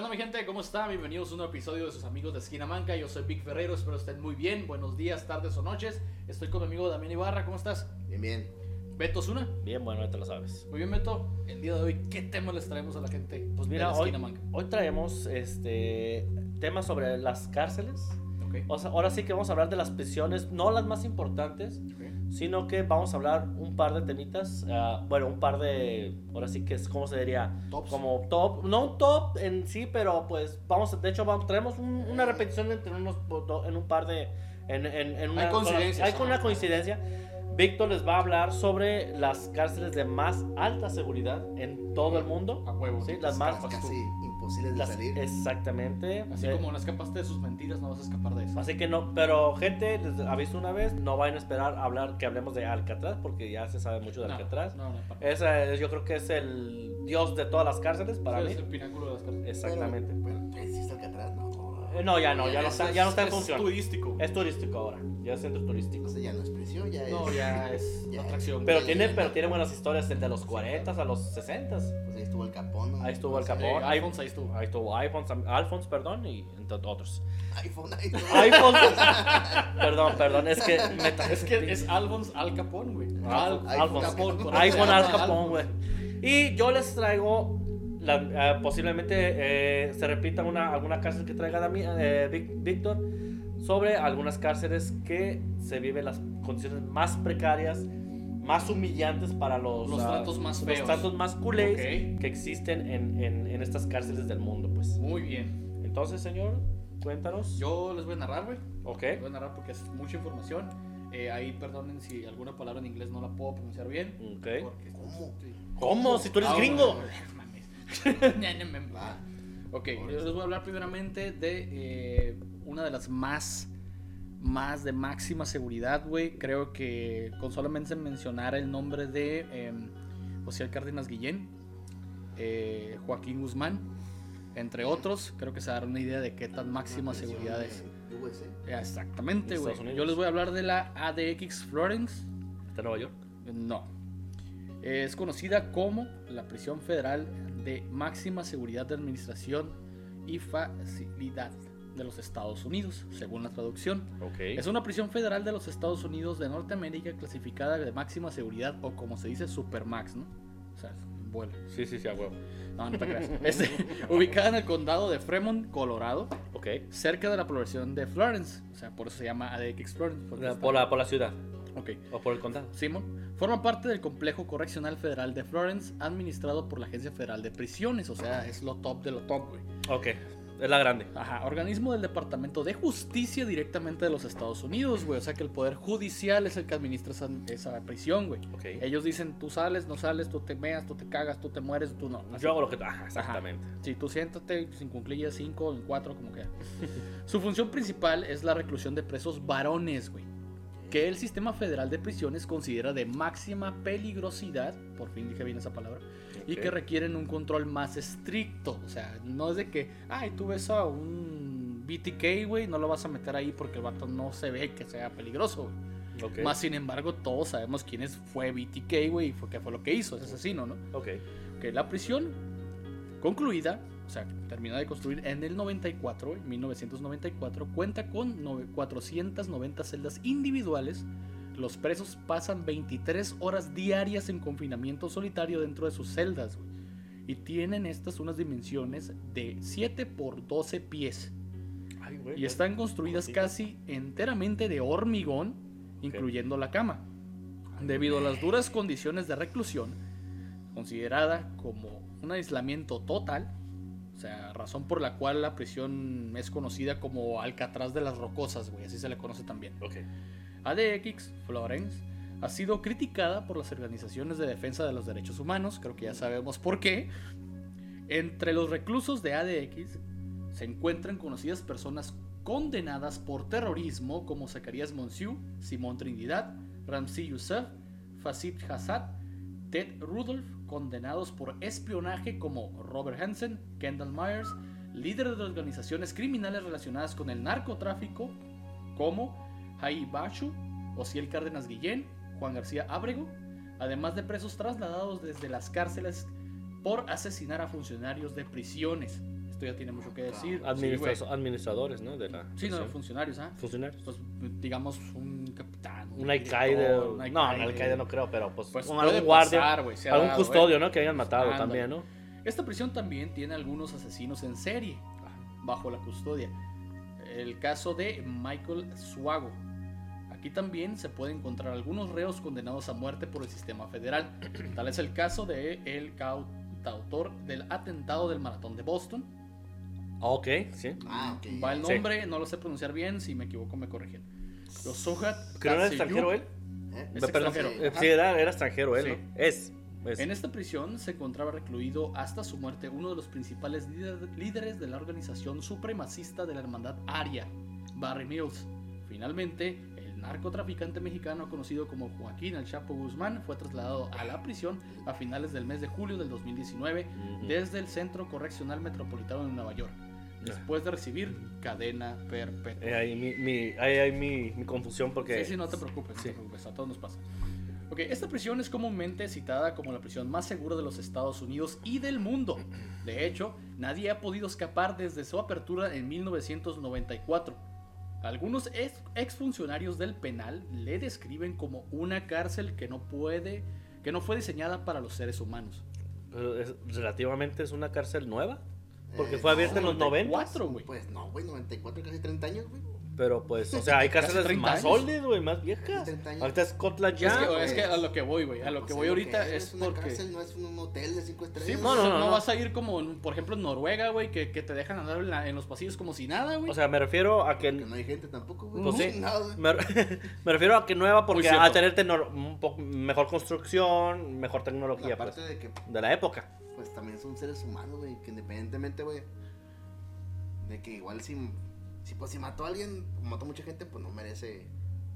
onda mi gente? ¿Cómo está? Bienvenidos a un nuevo episodio de sus amigos de Esquina Manca. Yo soy Vic Ferrero, espero estén muy bien. Buenos días, tardes o noches. Estoy con mi amigo Damián Ibarra, ¿cómo estás? Bien, bien. Beto Zuna. Bien, bueno, ya te lo sabes. Muy bien, Beto. El día de hoy, ¿qué tema les traemos a la gente? Pues de mira, la hoy, Manca? hoy traemos este temas sobre las cárceles. Ok. O sea, ahora sí que vamos a hablar de las prisiones, no las más importantes, ok. Sino que vamos a hablar un par de temitas. ah, bueno, un par de. Ahora sí que es, ¿cómo se diría? Tops. Como top. No un top en sí, pero pues vamos. De hecho, vamos, traemos un- una repetición entre unos, en un par de. En, en- en una, Hay con una ajá. coincidencia. Víctor les va a hablar sobre las cárceles de más alta seguridad en todo el mundo. A huevo. Sí, las más. Casi de Las- salir. exactamente. Así Eh, como no escapaste de sus mentiras, no vas a escapar de eso. Así que no, pero gente, les aviso una vez, no vayan a esperar a hablar que hablemos de Alcatraz, porque ya se sabe mucho de No, Alcatraz. No, no, para- Ese es- yo creo que es el dios de todas las cárceles para Sí, mí. Es el pináculo de las cárceles. Exactamente. Pero, pero ¿existe Alcatraz? No. Eh, no, ya no, ya no Es- está, ya no está en es función. turístico. Es turístico ahora, ya es centro turístico. O sea, ya no es prisión, ya es. No, ya es Ya. atracción. Pero ya, tiene, ya, pero tiene buenas historias desde los 40 a los 60. Pues ahí estuvo el Capón. ¿no? Ahí estuvo el Capón. Eh, ahí- Alphonse ahí estuvo. Ahí estuvo Alphonse, Alphonse, perdón, y entre otros. iPhone, ahí estuvo. Alphonse. perdón, perdón, es que me Es que es Alphonse Al Capón, güey. Al, iPhone, Al iPhone. Eso iPhone Al Capón, güey. Y yo les traigo, la- eh, posiblemente eh, se repita una, alguna cárcel que traiga eh, Víctor, sobre algunas cárceles que se viven las condiciones más precarias, más humillantes para los, Los ah, tratos más los feos. tratos más culés Ok. que existen en, en- en estas cárceles del mundo, pues. Muy bien. Entonces, señor, cuéntanos. Yo les voy a narrar, güey. Ok. Les voy a narrar porque es mucha información. Eh, ahí perdonen si alguna palabra en inglés no la puedo pronunciar bien. Ok. Porque ¿Cómo? ¿Cómo? Si tú eres Ah, gringo. bueno. Va. ok, yo les voy a hablar primeramente de eh, una de las más, más de máxima seguridad, güey. Creo que con solamente mencionar el nombre de eh, José Cárdenas Guillén, eh, Joaquín Guzmán, entre otros, creo que se dará una idea de qué tan máxima Una prisión seguridad es. Exactamente, güey. Yo les voy a hablar de la ADX Florence. ¿De Nueva York? No. Es conocida como la prisión federal de máxima seguridad de administración y facilidad de los Estados Unidos, según la traducción. Ok. Es una prisión federal de los Estados Unidos de Norteamérica clasificada de máxima seguridad o como se dice Supermax, ¿no? O sea, vuela. Sí, sí, sí, a huevo. No, no te creas. Este, ubicada en el condado de Fremont, Colorado, Ok. cerca de la población de Florence. O sea, por eso se llama ADX Florence. Por la, por la ciudad Ok. o por el condado. Simón forma parte del complejo correccional federal de Florence, administrado por la Agencia Federal de Prisiones, o sea, es lo top de lo top, güey. Ok, es la grande. Ajá, organismo del Departamento de Justicia directamente de los Estados Unidos, güey, o sea que el Poder Judicial es el que administra esa, esa prisión, güey. Ok. Ellos dicen, tú sales, no sales, tú te meas, tú te cagas, tú te mueres, tú no. Así. Yo hago lo que. Ajá, exactamente. Sí, tú siéntate sin cunclillas 5 en 4, como que. Su función principal es la reclusión de presos varones, güey. Que el sistema federal de prisiones considera de máxima peligrosidad, por fin dije bien esa palabra, y Ok. que requieren un control más estricto. O sea, no es de que, ay, tú ves a un BTK, güey, no lo vas a meter ahí porque el vato no se ve que sea peligroso, güey. Ok. Más sin embargo, todos sabemos quién es, fue BTK, güey, y fue, qué fue lo que hizo, es asesino, ¿no? Ok. que la prisión concluida, o sea, terminada de construir en el 94, en 1994, cuenta con nove- 490 celdas individuales. Los presos pasan 23 horas diarias en confinamiento solitario dentro de sus celdas, güey. Y tienen estas unas dimensiones de 7 por 12 pies. Ay, güey. Y están construidas Sí. casi enteramente de hormigón, incluyendo la cama. Debido a las duras condiciones de reclusión, considerada como un aislamiento total, o sea, razón por la cual la prisión es conocida como Alcatraz de las Rocosas, güey, así se le conoce también. Ok. ADX, Florence, ha sido criticada por las organizaciones de defensa de los derechos humanos, creo que ya sabemos por qué. Entre los reclusos de ADX se encuentran conocidas personas condenadas por terrorismo como Zacarías Monsiu, Simón Trinidad, Ramsey Youssef, Fasid Hassad, Ted Rudolph, condenados por espionaje como Robert Hansen, Kendall Myers, líderes de organizaciones criminales relacionadas con el narcotráfico como Jai Bachu, Ociel Cárdenas Guillén, Juan García Ábrego, además de presos trasladados desde las cárceles por asesinar a funcionarios de prisiones. esto ya tiene mucho que decir. Administra- Sí, güey. administradores, ¿no? De la Sí, no, funcionarios, ¿ah? funcionarios. Pues digamos un capitán. Un alcaide. No, un alcaide. no creo, pero pues, Pues un- algún guardia. pasar, algún dado, custodio, ¿eh? ¿no? Que hayan matado Ándale. también, ¿no? Esta prisión también tiene algunos asesinos en serie bajo la custodia. El caso de Michael Suago. Aquí también se puede encontrar algunos reos condenados a muerte por el sistema federal. Tal es el caso de el cautautor del atentado del maratón de Boston. Ok, sí. Ah, ok. Va el Sí. nombre, no lo sé pronunciar bien, si me equivoco me corrigen. Los Sohat Creo era extranjero él. ¿Eh? Es Perdón, extranjero. eh, Sí, era, era extranjero él, Sí. ¿no? Es. es. En esta prisión se encontraba recluido hasta su muerte uno de los principales líder- líderes de la organización supremacista de la hermandad Aria, Barry Mills. Finalmente, el narcotraficante mexicano conocido como Joaquín El Chapo Guzmán fue trasladado a la prisión a finales del mes de julio del 2019 Ujú. desde el Centro Correccional Metropolitano de Nueva York, después de recibir cadena perpetua. Eh, ahí mi, mi, ahí hay mi, mi confusión porque. Sí, sí, no te preocupes, no Sí. te preocupes, a todos nos pasa. Ok, esta prisión es comúnmente citada como la prisión más segura de los Estados Unidos y del mundo. De hecho, nadie ha podido escapar desde su apertura en 1994. Algunos ex- exfuncionarios del penal le describen como una cárcel que no puede, que no fue diseñada para los seres humanos. Pero es- relativamente es una cárcel nueva. Porque Eh, fue abierta en los 90. 94, güey. Pues no, güey, 94, casi 30 años, güey. Pero pues, o sea, hay 30 más años. oldies, güey, más viejas. 30 años. Ahorita Scotland Es ya. que, es que a lo que voy, güey, a lo que voy ahorita que es una porque... cárcel, no es un hotel de 5 Sí, estrellas. No, no, no, no. vas a ir como, en- por ejemplo, en Noruega, güey, que, que te dejan andar en, la- en los pasillos como si nada, güey. O sea, me refiero a Que que. no hay gente tampoco, güey. Pues sí. Nada, güey. Me, me refiero a que nueva porque cierto. al tener tenor- un poco mejor construcción, mejor tecnología pues, Aparte de que, de la época. pues también son seres humanos, güey. Que independientemente, güey, de que igual si, si, pues, si mató a alguien, mató a mucha gente, pues no merece.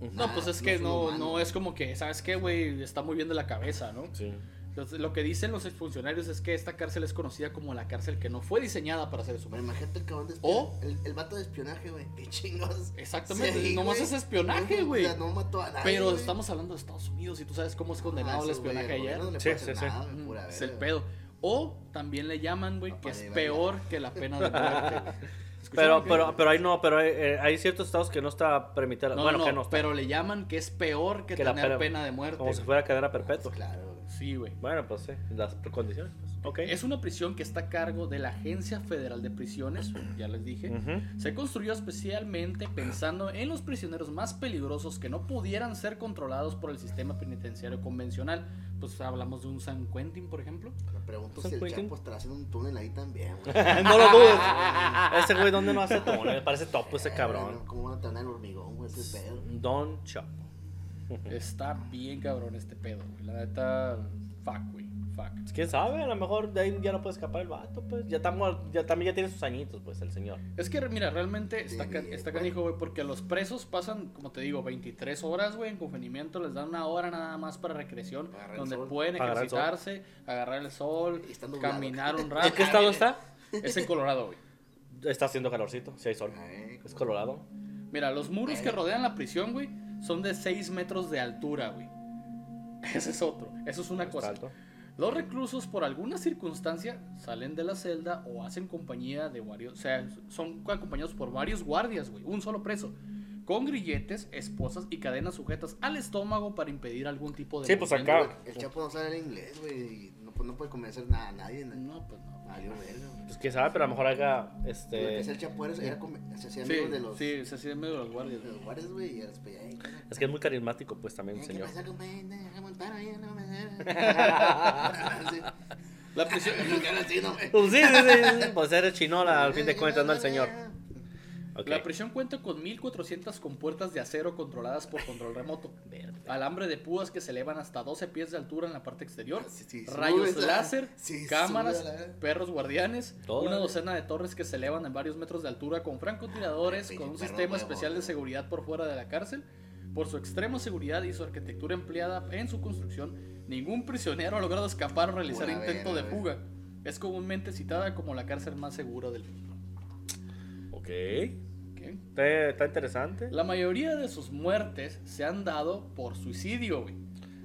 No, nada, pues es que no, no es como que, ¿sabes qué, güey? Está muy bien de la cabeza, ¿no? Sí. Entonces, lo que dicen los exfuncionarios es que esta cárcel es conocida como la cárcel que no fue diseñada para seres Bueno, humanos. imagínate el cabrón de O- espionaje. El, el vato de espionaje, güey. Qué chingos. Exactamente, Sí, nomás es espionaje, No, güey. o sea, no mató a nadie. Pero estamos hablando de Estados Unidos y tú sabes cómo es Ah, condenado el esos, güey, espionaje al allá. no le Sí, sí, sí. nada, Mm, pura Es el pedo. O también le llaman, güey, que es peor que la pena de muerte. Pero, ¿Escucharon pero, pero hay no, pero hay, eh, hay ciertos estados que no está permitida. No, bueno, no, que no está. pero le llaman que es peor que, Que la tener pena- pena de muerte. como si fuera cadena perpetua. Claro, güey. Sí, güey. Bueno, pues sí, las condiciones. pues, Ok. Es una prisión que está a cargo de la Agencia Federal de Prisiones, ya les dije. Ujú. Se construyó especialmente pensando en los prisioneros más peligrosos que no pudieran ser controlados por el sistema penitenciario convencional. Pues hablamos de un San Quentin, por ejemplo. Me pregunto San si el Quentin. Chapo estará haciendo un túnel ahí también, güey. no lo dudes. Ese güey, ¿dónde no hace túnel? Parece topo ese cabrón. ¿Cómo van a tener el hormigón, güey? Ese pedo. Don Chapo. Está bien cabrón este pedo, güey. La neta, fuck, güey. Fuck. Pues, ¿Quién sabe? A lo mejor de ahí ya no puede escapar el vato, pues. Ya, estamos, ya también ya tiene sus añitos, pues, el señor. Es que, mira, realmente está, ca- Sí, está güey. canijo, güey, porque los presos pasan, como te digo, 23 horas, güey, en confinamiento. Les dan una hora nada más para recreación, Agarrar donde sol. pueden ejercitarse, agarrar el sol, Y está nublado. caminar un ¿En rato. qué estado está? Es en Colorado, güey. Está haciendo calorcito, si hay sol. Ay, Es Colorado. Mira, los muros que rodean la prisión, güey, son de 6 metros de altura, güey. Ese es otro. Eso es una cosa. alto. Los reclusos, por alguna circunstancia, salen de la celda o hacen compañía de varios. O sea, son acompañados por varios guardias, güey. Un solo preso. Con grilletes, esposas y cadenas sujetas al estómago para impedir algún tipo de. Sí, pues acá. El Chapo no sabe el inglés, güey. Pues, no puede convencer nada a nadie. No, No, pues no. Valió verga, güey. Pues quién sabe, pero a lo mejor haga Lo que este. es el era, era come- se hacía Sí, amigo de los, sí, se hacía medio de los guardias. de los guardias, güey. Y era Es que es muy carismático, pues también, el ¿qué señor. pasa, Sí. La prisión. Pues sí, sí, sí, sí. Pues eres chinola, al fin de cuentas, no el señor. La prisión cuenta con 1400 compuertas de acero controladas por control remoto. Verde. Alambre de púas que se elevan hasta 12 pies de altura en la parte exterior. Sí, sí, rayos láser, sí, cámaras, la- perros guardianes, Todo, una eh. docena de torres que se elevan en varios metros de altura con francotiradores, con un sistema especial de güey. seguridad por fuera de la cárcel. Por su extrema seguridad y su arquitectura empleada en su construcción, ningún prisionero ha logrado escapar o realizar intento de fuga. Es comúnmente citada como la cárcel más segura del mundo. Ok. Está, está interesante. La mayoría de sus muertes se han dado por suicidio, güey.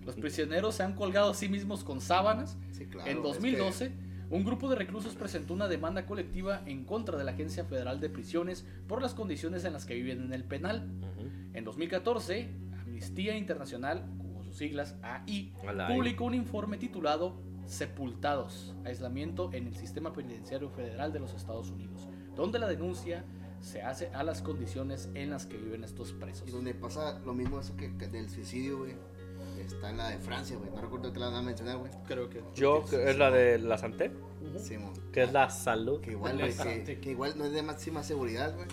Los prisioneros se han colgado a sí mismos con sábanas. Sí, claro, en es 2012, un grupo de reclusos presentó una demanda colectiva en contra de la Agencia Federal de Prisiones por las condiciones en las que viven en el penal. Ujú. En 2014, Amnistía Internacional, como sus siglas AI. publicó un informe titulado Sepultados, aislamiento en el sistema penitenciario federal de los Estados Unidos, donde la denuncia se hace a las condiciones en las que viven estos presos. Y donde pasa lo mismo eso que, que del suicidio, güey. Está en la de Francia, güey. No recuerdo que la van a mencionar, güey. Creo que Yo, que es la de la Santé, Sí, mon. que es la salud. Que igual, güey, que, Interesante. que igual no es de máxima seguridad, güey.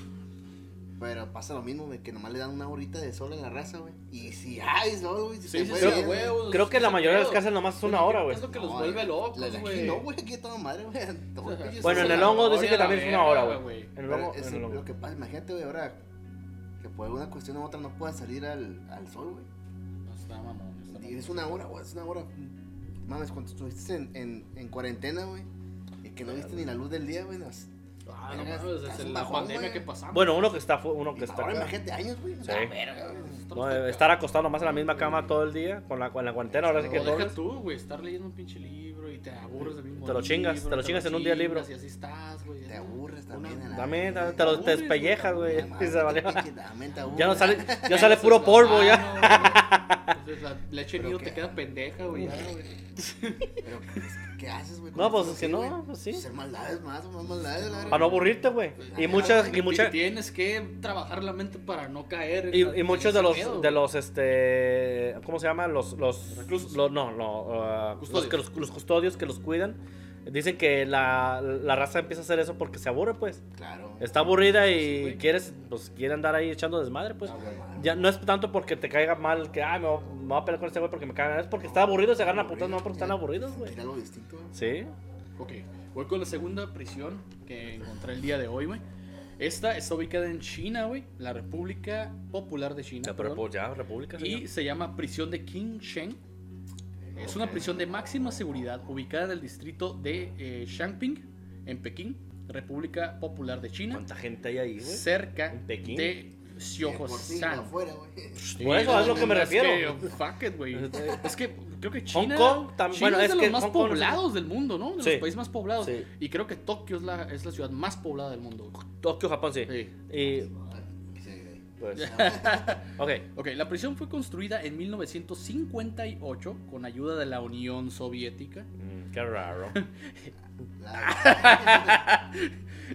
Pero pasa lo mismo, güey, que nomás le dan una horita de sol en la raza, güey. Y si hay sol, güey, si Sí, se sí, puede a güey. Creo que la mayoría de las casas nomás es una Pero hora, ¿qué güey. Es lo que los No, vuelve locos, la güey. no, güey, aquí a toda madre, güey. Bueno, en el hongo dice que a también es una hora, güey. En el hongo, es en el hongo. lo que pasa, imagínate, güey, ahora que por alguna cuestión u otra no puedas salir al, al sol, güey. No, está mamón, está Y mamón. es una hora, güey, es una hora. Mames, cuando estuviste en, en, en cuarentena, güey, y que no viste ni la luz del día, güey, no, Ah, no Verga, mames, estás desde un la bajón, pandemia güey. que pasamos. Bueno, uno que está, fu- uno que y está ahora acá. imagínate años, güey. Sí. la verga, güey. No, estar acostado nomás en la misma cama todo el día, con la, con la cuarentena, ahora sí que O deja dobles. tú, güey, estar leyendo un pinche libro y te aburres del mismo Te lo chingas, libro, te lo chingas en un día chingas Y así estás, güey. Te aburres también. a la También, te, lo, te aburres, despellejas, güey. Ya, y se valió. pinche, también te aburres. Ya no sale, ya sale puro polvo, ya. Entonces la leche nido te queda pendeja, güey. Pero, pues, ¿qué haces, güey? No, pues si no, pues sí. Hacer maldades más, más maldades. Para no aburrirte, güey. Y muchas, y muchas, Tienes que trabajar la mente para no caer. en y, muchos de los, de los, este, ¿cómo se llaman? Los, los, no, no, ah, los, Custodios. Que los, los custodios que los cuidan. Dicen que la, la raza empieza a hacer eso porque se aburre, pues. Claro. Está aburrida Sí, y quieres, pues, quiere andar ahí echando desmadre, pues. Ah, güey. Ya no es tanto porque te caiga mal que, ay, me voy, me voy a pelear con este güey porque me cagan. Es porque está aburrido, se agarran a putas, no porque están aburridos, güey. Algo distinto. Sí. Ok, voy con la segunda prisión que encontré el día de hoy, güey. Esta está ubicada en China, güey. La República Popular de China. Pero perdón. pues ya, República, señor. y se llama prisión de Qingsheng. Es una prisión de máxima seguridad ubicada en el distrito de eh, Shangping, en Pekín, República Popular de China, ¿Cuánta gente hay ahí, güey? cerca ¿En Pekín? de Que por eso, es lo que me Es refiero. que, fuck it, güey. Es que creo que Hong China, Kong tam- China bueno, es es de que los más Hong Kong poblados del mundo, ¿no? De Sí. los países más poblados. Sí. Y creo que Tokio es la, es la ciudad más poblada del mundo. Tokio, Japón, sí. Sí. Y, Pues, ok. Ok, la prisión fue construida en 1958 con ayuda de la Unión Soviética. Mm, qué raro.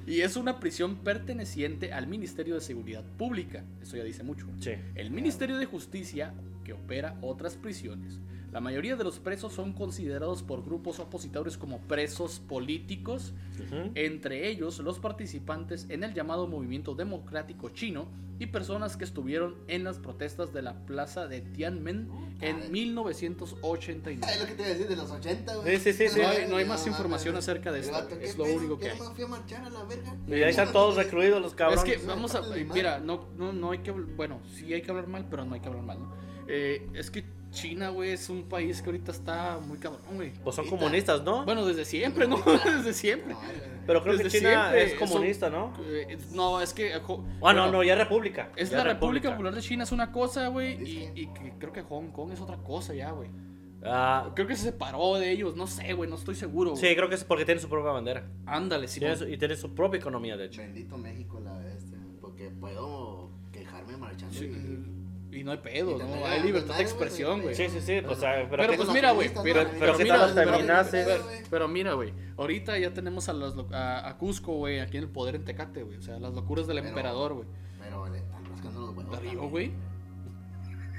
Y es una prisión perteneciente al Ministerio de Seguridad Pública. Eso ya dice mucho. Sí. El Ministerio de Justicia, que opera otras prisiones. La mayoría de los presos son considerados por grupos opositores como presos políticos, Ujú. entre ellos los participantes en el llamado Movimiento Democrático Chino y personas que estuvieron en las protestas de la plaza de Tiananmen en 1989. Es lo que te iba a decir de los 80, güey. Sí, sí, sí. No hay- no hay más información acerca de esto, es ¿qué lo único que hay. no fui a marchar a la verga. Y ahí están todos recluidos los Es cabrones. que vamos a. Mira, no, no, no hay que. Bueno, sí hay que hablar mal, pero no hay que hablar mal, ¿no? Eh, es que China, güey, es un país que ahorita está muy cabrón, güey. Pues son ahorita- comunistas, ¿no? Bueno, desde siempre, ¿no? desde siempre. Pero creo que China siempre, es comunista, ¿no? Eh, no, es que. Ah, bueno, no, no, ya es república. Es Ya la República Popular de China, es una cosa, güey. Y, Dice. y que creo que Hong Kong es otra cosa ya, güey. Ah, Creo que se separó de ellos, no sé, güey, no estoy seguro. sí, creo que es porque tiene su propia bandera. Ándale, sí. Tiene su- y tiene su propia economía, de hecho. Bendito México, la bestia. Porque puedo quejarme marchando. Sí, y- no hay pedo, ¿no? Hay libertad de expresión, güey. Sí, sí, sí, pues, ah, pero, Pero que- pues mira, güey, pero, ¿no? pero ¿qué mira, pero- pero- pero mira, güey, ahorita ya tenemos a, los, lo- a, a Cusco, güey, aquí en el poder en Tecate, güey, o sea, las locuras del Pero- emperador, güey. Pero le están rascando los huevos. Darío, güey,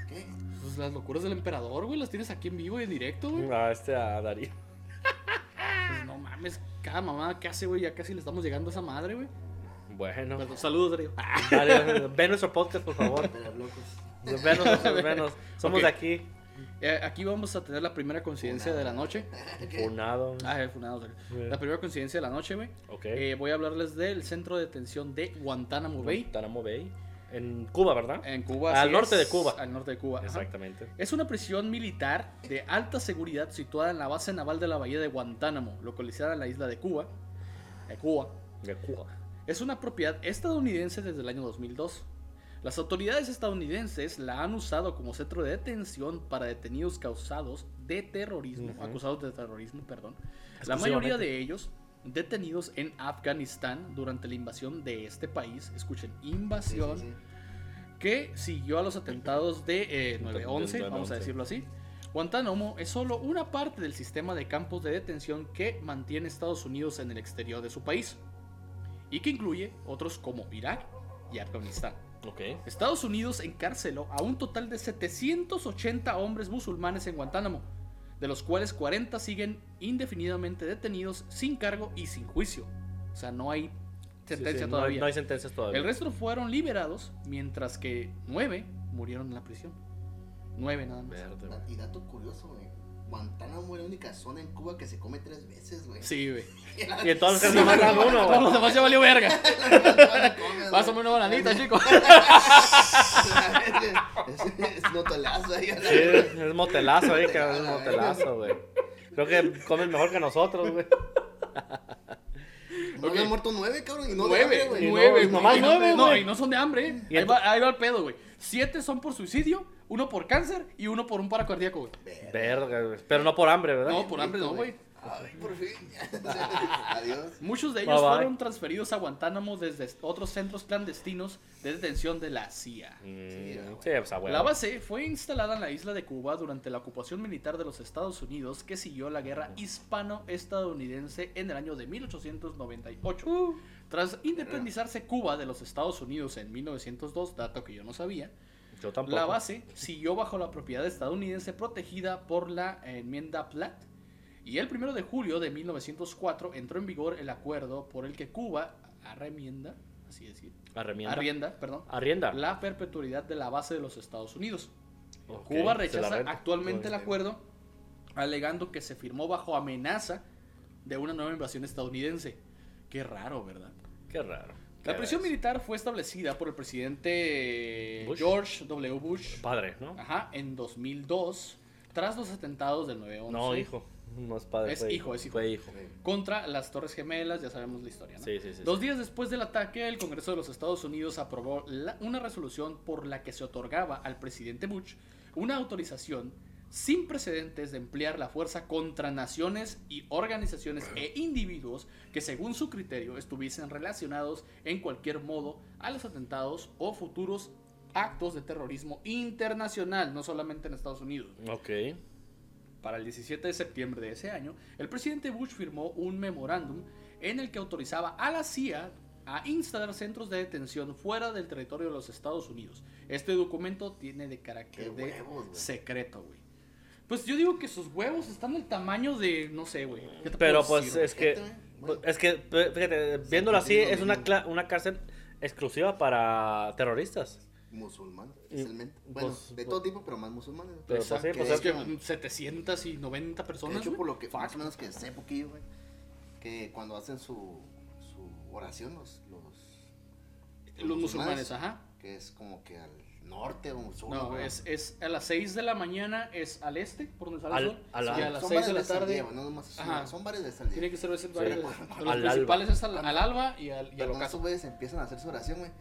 ¿Qué? pues las locuras del emperador, güey, las tienes aquí en vivo y en directo, güey. A este, a Darío. Pues no mames, cada mamada que hace, güey, ya casi le estamos llegando a esa madre, güey. Bueno. Saludos, Darío. Darío, ve nuestro podcast, por favor. Locos. Venos, venos. Somos de aquí. Eh, aquí vamos a tener la primera coincidencia de la noche. Funado. Ah, eh, funado. La primera coincidencia de la noche, güey. Ok. Eh, voy a hablarles del centro de detención de Guantánamo Bay. Guantánamo Bay. En Cuba, ¿verdad? En Cuba. Al así norte es, de Cuba. Al norte de Cuba. ajá. Exactamente. Es una prisión militar de alta seguridad situada en la base naval de la bahía de Guantánamo, localizada en la isla de Cuba. De Cuba. De Cuba. Es una propiedad estadounidense desde el año 2002. Las autoridades estadounidenses la han usado como centro de detención para detenidos causados de terrorismo, acusados de terrorismo, perdón. La mayoría de ellos detenidos en Afganistán durante la invasión de este país. Escuchen, invasión sí, sí. que siguió a los atentados de eh, 9-11, Del vamos a 9/11. decirlo así. Guantánamo es solo una parte del sistema de campos de detención que mantiene Estados Unidos en el exterior de su país y que incluye otros como Irak y Afganistán. Estados Unidos encarceló a un total de 780 hombres musulmanes en Guantánamo, de los cuales 40 siguen indefinidamente detenidos sin cargo y sin juicio. O sea, no hay Sí, sentencia sí, no hay- todavía. No hay, sentencias todavía. El resto fueron liberados, mientras que nueve murieron en la prisión. Nueve nada más. Verde, Y dato curioso, güey. Guantánamo es la única zona en Cuba que se come tres veces, güey. Sí, güey. Y entonces se matan uno, Todos güey. los demás ya valió verga. Pásame una bananita, chico. es, motelazo ahí. la Sí, es motelazo ahí, que es Motelazo, güey. Creo que comen mejor que nosotros, güey. No Ok. han muerto nueve, cabrón. Y no de nueve, hambre, güey. No- nueve. nomás no- nueve, No, güey. y no son de hambre. ¿eh? Y Ahí va, ahí va el pedo, güey. Siete son por suicidio, uno por cáncer y uno por un paro cardíaco, güey. Verga, güey. Pero no por hambre, ¿verdad? No, por hambre no, güey. Ay, por fin. Adiós. Muchos de ellos Bye, bye. fueron transferidos a Guantánamo desde otros centros clandestinos de detención de la CIA. Mm, Sí, sí, pues. La base fue instalada en la isla de Cuba durante la ocupación militar de los Estados Unidos que siguió la guerra hispano-estadounidense en el año de 1898. Uh. Tras independizarse Cuba de los Estados Unidos en 1902, dato que yo no sabía, Yo tampoco. la base siguió bajo la propiedad estadounidense protegida por la enmienda Platt. Y el 1 de julio de 1904 entró en vigor el acuerdo por el que Cuba arremienda, así decir, Arrienda. arrienda, perdón, Arrienda. la perpetuidad de la base de los Estados Unidos. Cuba rechaza actualmente el acuerdo, alegando que se firmó bajo amenaza de una nueva invasión estadounidense. Qué raro, ¿verdad? Qué raro. La prisión militar fue establecida por el presidente Bush. George W. Bush Padre, ¿no? ajá, en 2002, tras los atentados del 9-11. No, hijo. No es padre. Es fue hijo, es hijo. Fue hijo. Contra las Torres Gemelas, ya sabemos la historia, ¿no? Sí, sí, sí. Dos sí. días después del ataque, el Congreso de los Estados Unidos aprobó la- una resolución por la que se otorgaba al presidente Bush una autorización sin precedentes de emplear la fuerza contra naciones y organizaciones e individuos que según su criterio estuviesen relacionados en cualquier modo a los atentados o futuros actos de terrorismo internacional, no solamente en Estados Unidos. Ok. Para el 17 de septiembre de ese año, el presidente Bush firmó un memorándum en el que autorizaba a la CIA a instalar centros de detención fuera del territorio de los Estados Unidos. Este documento tiene de carácter de huevos, secreto, güey. Pues yo digo que sus huevos están del tamaño de, no sé, güey. ¿Qué te Pero pues decir, es que. Es que, fíjate, viéndolo así, es una, una cárcel exclusiva para terroristas. Musulmán, Y- especialmente. Bueno, pues, de todo tipo, pero más musulmanes. Pero, pues, sí, pues, es que que- 790 De personas. hecho, güey. por lo que más o menos que sé poquillo, güey, que cuando hacen su, su oración, los, los, Los musulmanes, ajá. que es como que al norte o sur. No, güey. es, es a las 6 de la mañana es al este, por donde sale Al- el sol. a la- y a las Son 6 de la al tarde. día, güey, no nomás Ajá. son varias veces al día. Tiene que ser ese Sí. Al Los alba. principales es al, al alba y al, y al ocaso. esos empiezan a hacer su oración, güey,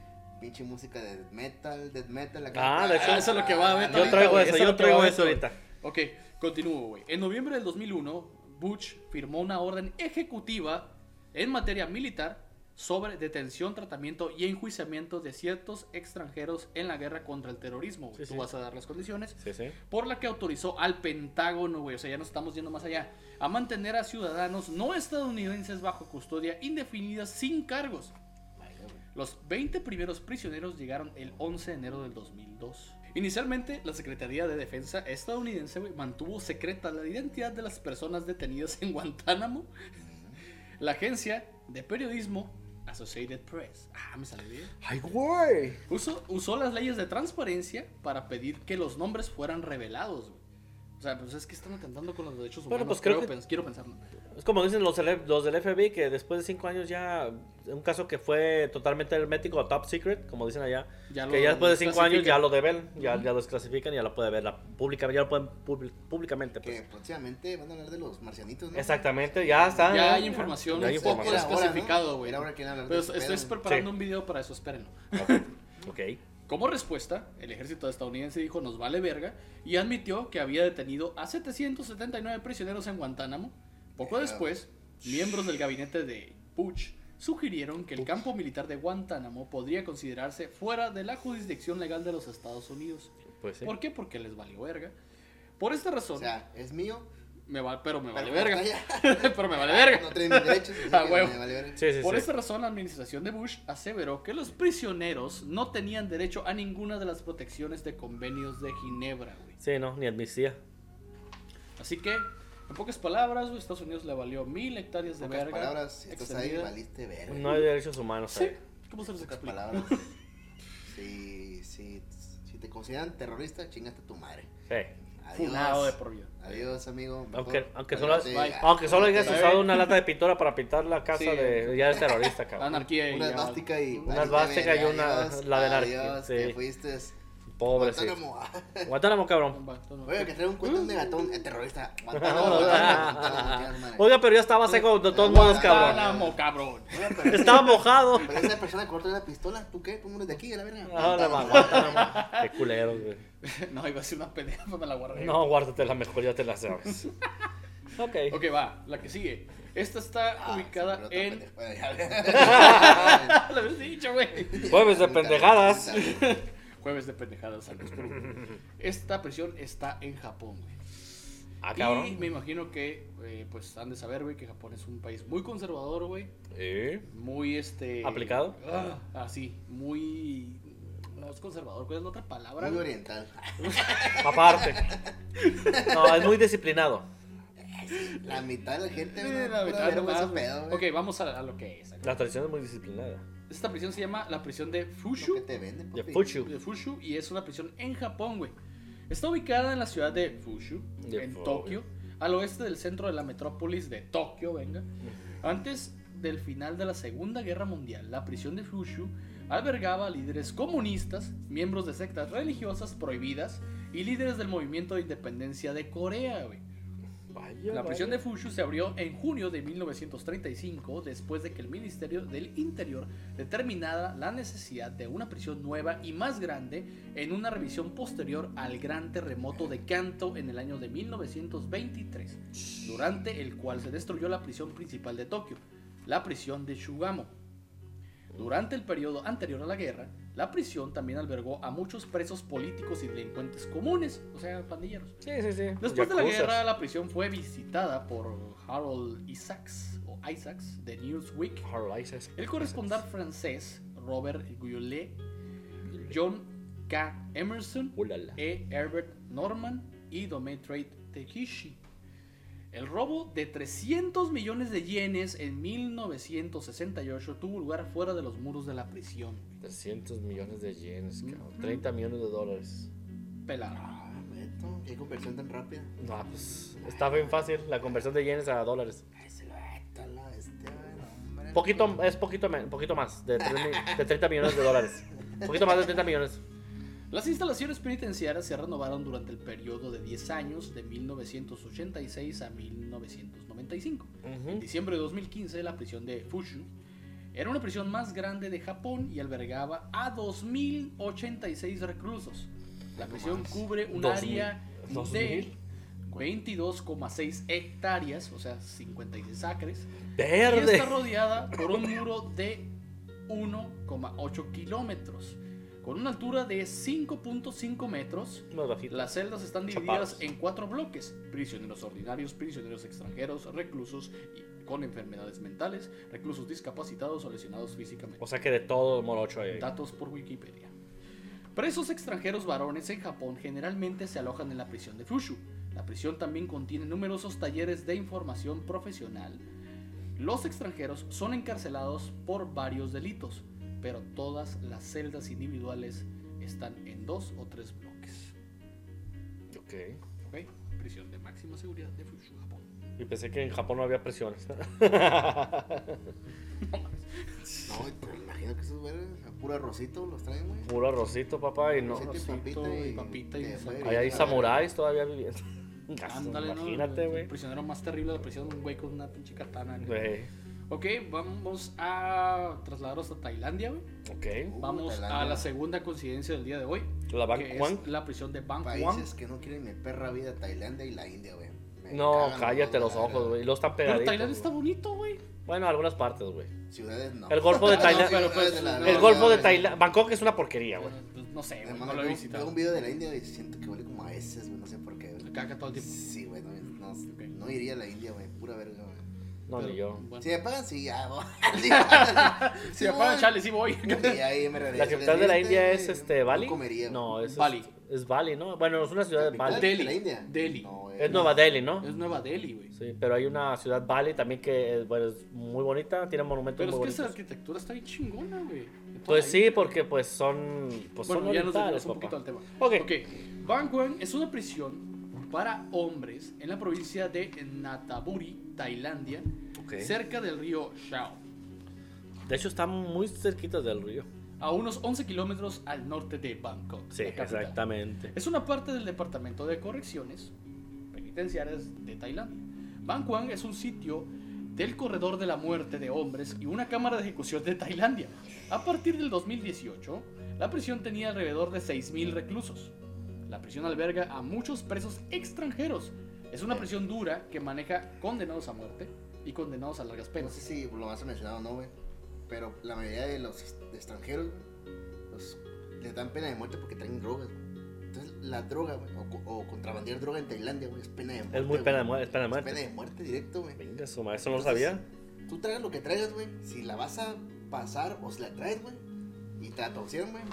pinche música de metal, death metal. acá. Ah, de hecho, eso es lo que va a ver Yo traigo eso, eso es yo traigo eso ahorita. Ok, continúo, güey. En noviembre del 2001, Bush firmó una orden ejecutiva en materia militar sobre detención, tratamiento y enjuiciamiento de ciertos extranjeros en la guerra contra el terrorismo. güey. Sí, Tú sí. vas a dar las condiciones. Sí, sí. por la que autorizó al Pentágono, güey, o sea, ya nos estamos yendo más allá, a mantener a ciudadanos no estadounidenses bajo custodia indefinida sin cargos. Los 20 primeros prisioneros llegaron el 11 de enero del 2002. Inicialmente, la Secretaría de Defensa estadounidense güey, mantuvo secreta la identidad de las personas detenidas en Guantánamo. La agencia de periodismo Associated Press. Ah, me salió bien. ¡Ay, güey! Usó, usó las leyes de transparencia para pedir que los nombres fueran revelados. güey. O sea, pues es que están atentando con los derechos Bueno, humanos. pues creo creo, que- pens- quiero pensarlo. Es como dicen los, del- los del FBI que después de cinco años ya. Un caso que fue totalmente hermético, top secret, como dicen allá. Ya que lo ya después de cinco años ya lo deben, ya, ya lo desclasifican y ya lo puede ver la pública, ya lo pueden públicamente. Que Pues. próximamente van a hablar de los marcianitos, ¿no? Exactamente, ya está. Ya hay información, Ya hay un poco Era información. hora, ¿no? desclasificado, güey. Que hablar Pero estoy preparando Sí. un video para eso, espérenlo. Ok. Como respuesta, el ejército estadounidense dijo nos vale verga y admitió que había detenido a 779 prisioneros en Guantánamo. Poco después, miembros del gabinete de Bush sugirieron que el campo militar de Guantánamo podría considerarse fuera de la jurisdicción legal de los Estados Unidos. Pues. ¿Por qué? Porque les valió verga. Por esta razón, O sea, es mío. me va- pero me vale verga. pero me vale verga. No tiene mis derechos. Ah, que huevo. me vale verga. Sí, sí, Por sí. esta razón, la administración de Bush aseveró que los prisioneros no tenían derecho a ninguna de las protecciones de convenios de Ginebra, güey. Sí, no, ni amnistía. Así que, en pocas palabras, güey, Estados Unidos le valió mil hectáreas de En pocas verga. palabras, si estás ahí, valiste verga. No hay derechos humanos. Sí, ahí. ¿cómo se los En pocas explica? palabras. si, si, si te consideran terrorista, chingate a tu madre. Sí. Adiós. Funado de por vida. Adiós, amigo. Mejor Aunque, aunque, solo, aunque solo hayas usado una lata de pintura para pintar la casa Sí. de. Ya eres terrorista, cabrón. Anarquía y Una esvástica y. Una esvástica y verga, una- adiós, la de anarquía, Adiós, sí. te fuiste. Pobre, sí. Guantánamo. Guantánamo, cabrón. Oiga, que trae un cuento de gatón, es terrorista. Ah, Guantánamo, Guantánamo, Guantánamo. Oiga, pero ya estaba seco de todos modos, cabrón. Guantánamo, cabrón. Oiga, pero- Estaba mojado. Pero esa persona cortó la pistola, ¿tú qué? ¿Tú no eres de aquí, a la verga? Ah, la Guantánamo. Guantánamo. Qué culero, güey. no, iba a ser una pendeja, pues me la guardé. No, guárdatela mejor, ya te la sabes. Ok. Ok, va, la que sigue. Esta está Ah, ubicada pero en. Lo habías dicho, güey. Jueves de pendejadas. Jueves de pendejadas. Esta prisión está en Japón, güey. Ah, Y me imagino que, eh, pues, han de saber, güey, que Japón es un país muy conservador, güey. ¿Eh? Muy, este... ¿Aplicado? Ah, así, muy... No es conservador, ¿cuál es la otra palabra? Muy oriental. Aparte. No, es muy disciplinado. La mitad de la gente, Sí, la mitad ese güey. pedo. Ok, vamos a, a lo que es. La tradición es muy disciplinada. Esta prisión se llama la prisión de Fushu. te venden, De. Fuchu. de Fushu y es una prisión en Japón, güey. Está ubicada en la ciudad de Fushu, De en Tokio, al oeste del centro de la metrópolis de Tokio, venga. Antes del final de la Segunda Guerra Mundial, la prisión de Fushu albergaba a líderes comunistas, miembros de sectas religiosas prohibidas y líderes del movimiento de independencia de Corea, güey. Vaya, La prisión de. Fushu se abrió en junio de 1935 después de que el Ministerio del Interior determinara la necesidad de una prisión nueva y más grande en una revisión posterior al gran terremoto de Kanto en el año de 1923, durante el cual se destruyó la prisión principal de Tokio, la prisión de Shugamo. Durante el periodo anterior a la guerra, la prisión también albergó a muchos presos políticos y delincuentes comunes, o sea, pandilleros. Sí, sí, sí. Después de la guerra, la prisión fue visitada por Harold Isaacs, o Isaacs, de Newsweek, Harold Isaacs. el corresponsal francés Robert Goulet, John K. Emerson. E. Herbert Norman y Dometrate Tekishi. El robo de 300 millones de yenes en 1968 tuvo lugar fuera de los muros de la prisión. 300 millones de yenes, cabrón. 30 millones de dólares. Pelado. Ah, Beto, qué conversión tan rápida. No, pues está bien fácil la conversión de yenes a dólares. Ay, se lo veta la bestia, hombre. Poquito, es poquito, poquito más de, tres mi- de 30 millones de dólares. Poquito más de 30 millones. Las instalaciones penitenciarias se renovaron durante el periodo de 10 años de 1986 a 1995. En Ujú. diciembre de 2015, la prisión de Fushu era una prisión más grande de Japón y albergaba a 2.086 reclusos. La prisión cubre un Dos mil. área ¿Dos de 22,6 hectáreas, o sea, 56 acres, y Verde. está rodeada por un muro de 1,8 kilómetros. Con una altura de 5.5 metros, las celdas están divididas Chaparros. en cuatro bloques: prisioneros ordinarios, prisioneros extranjeros, reclusos y- con enfermedades mentales, reclusos discapacitados o lesionados físicamente. O sea que de todo morocho ahí. Datos por Wikipedia. Presos extranjeros varones en Japón generalmente se alojan en la prisión de Fushu. La prisión también contiene numerosos talleres de información profesional. Los extranjeros son encarcelados por varios delitos, pero todas las celdas individuales están en dos o tres bloques. Ok. ¿Ok? Prisión de máxima seguridad de Fushu, Japón. Y pensé que en Japón no había presiones. No, pero imagino que esos güeyes puro arrocito los traen, güey. Puro arrocito, papá, y no. Arrocito y papita y y, papita Ahí hay samuráis todavía viviendo. Ándale, ¿no? Imagínate, El güey. prisionero más terrible de la prisión, un güey con una pinche katana. ¿no? Güey. Ok, vamos a trasladarnos a Tailandia, güey. Ok. Uh, Vamos a la segunda coincidencia del día de hoy. La que es la prisión de Bang Juan. Países que no quieren mi perra vida, Tailandia y la India, güey. No, cállate los ojos, güey. Y los están Pero pegaditos. Tailandia está bonito, güey. Bueno, algunas partes, güey. Ciudades no. El Golfo de Tailandia- Pero, pues, no, El Golfo de. Tailandia. Bangkok es una porquería, güey. Pues, no sé, güey, no lo he veo- visitado. Veo un video de la India y siento que huele como a heces, güey. No sé por qué. güey. Caca todo el tiempo. Sí, güey. No, no, no iría a la India, güey. Pura verga, güey. No, Pero, ni yo. bueno. Si me pagan, sí, ya, voy. Si me pagan, chale, sí voy. Ahí me regreso. La capital de la India es este Bali. No comería. No, es Bali. Es Bali, ¿no? Bueno, es una ciudad de ¿Capital Bali. Delhi. de la India? Delhi. No, Es Nueva Delhi, ¿no? Es Nueva Delhi, güey. Sí, pero hay una ciudad Bali también que es, bueno, es muy bonita, tiene monumentos Pero es muy que esa bonitos. arquitectura está bien chingona, güey. Pues la sí, porque pues son pues Bueno, son ya nos desviamos un poquito papá. al tema. Ok. Ok, Bangkok es una prisión para hombres en la provincia de Nataburi, Tailandia, Ok. cerca del río Shao, De hecho está muy cerquita del río. a unos 11 kilómetros al norte de Bangkok. Sí, exactamente. Es una parte del Departamento de Correcciones Penitenciarias de Tailandia. Bangkok es un sitio del corredor de la muerte de hombres y una cámara de ejecución de Tailandia. A partir del 2018, la prisión tenía alrededor de 6.000 reclusos. La prisión alberga a muchos presos extranjeros. Es una prisión dura que maneja condenados a muerte y condenados a largas No penas. sé si lo más mencionado o no, güey. Pero la mayoría de los extranjeros, los, les dan pena de muerte porque traen drogas, güey. Entonces, la droga, güey, o, o contrabandear droga en Tailandia, güey, es pena de muerte. Es muy pena de muerte, es pena de Es muerte. pena de muerte directo, güey. Venga, su madre, eso no lo sabía. Tú traigas lo que traigas, güey. Si la vas a pasar o si la traes, güey, y te la torcieron, güey,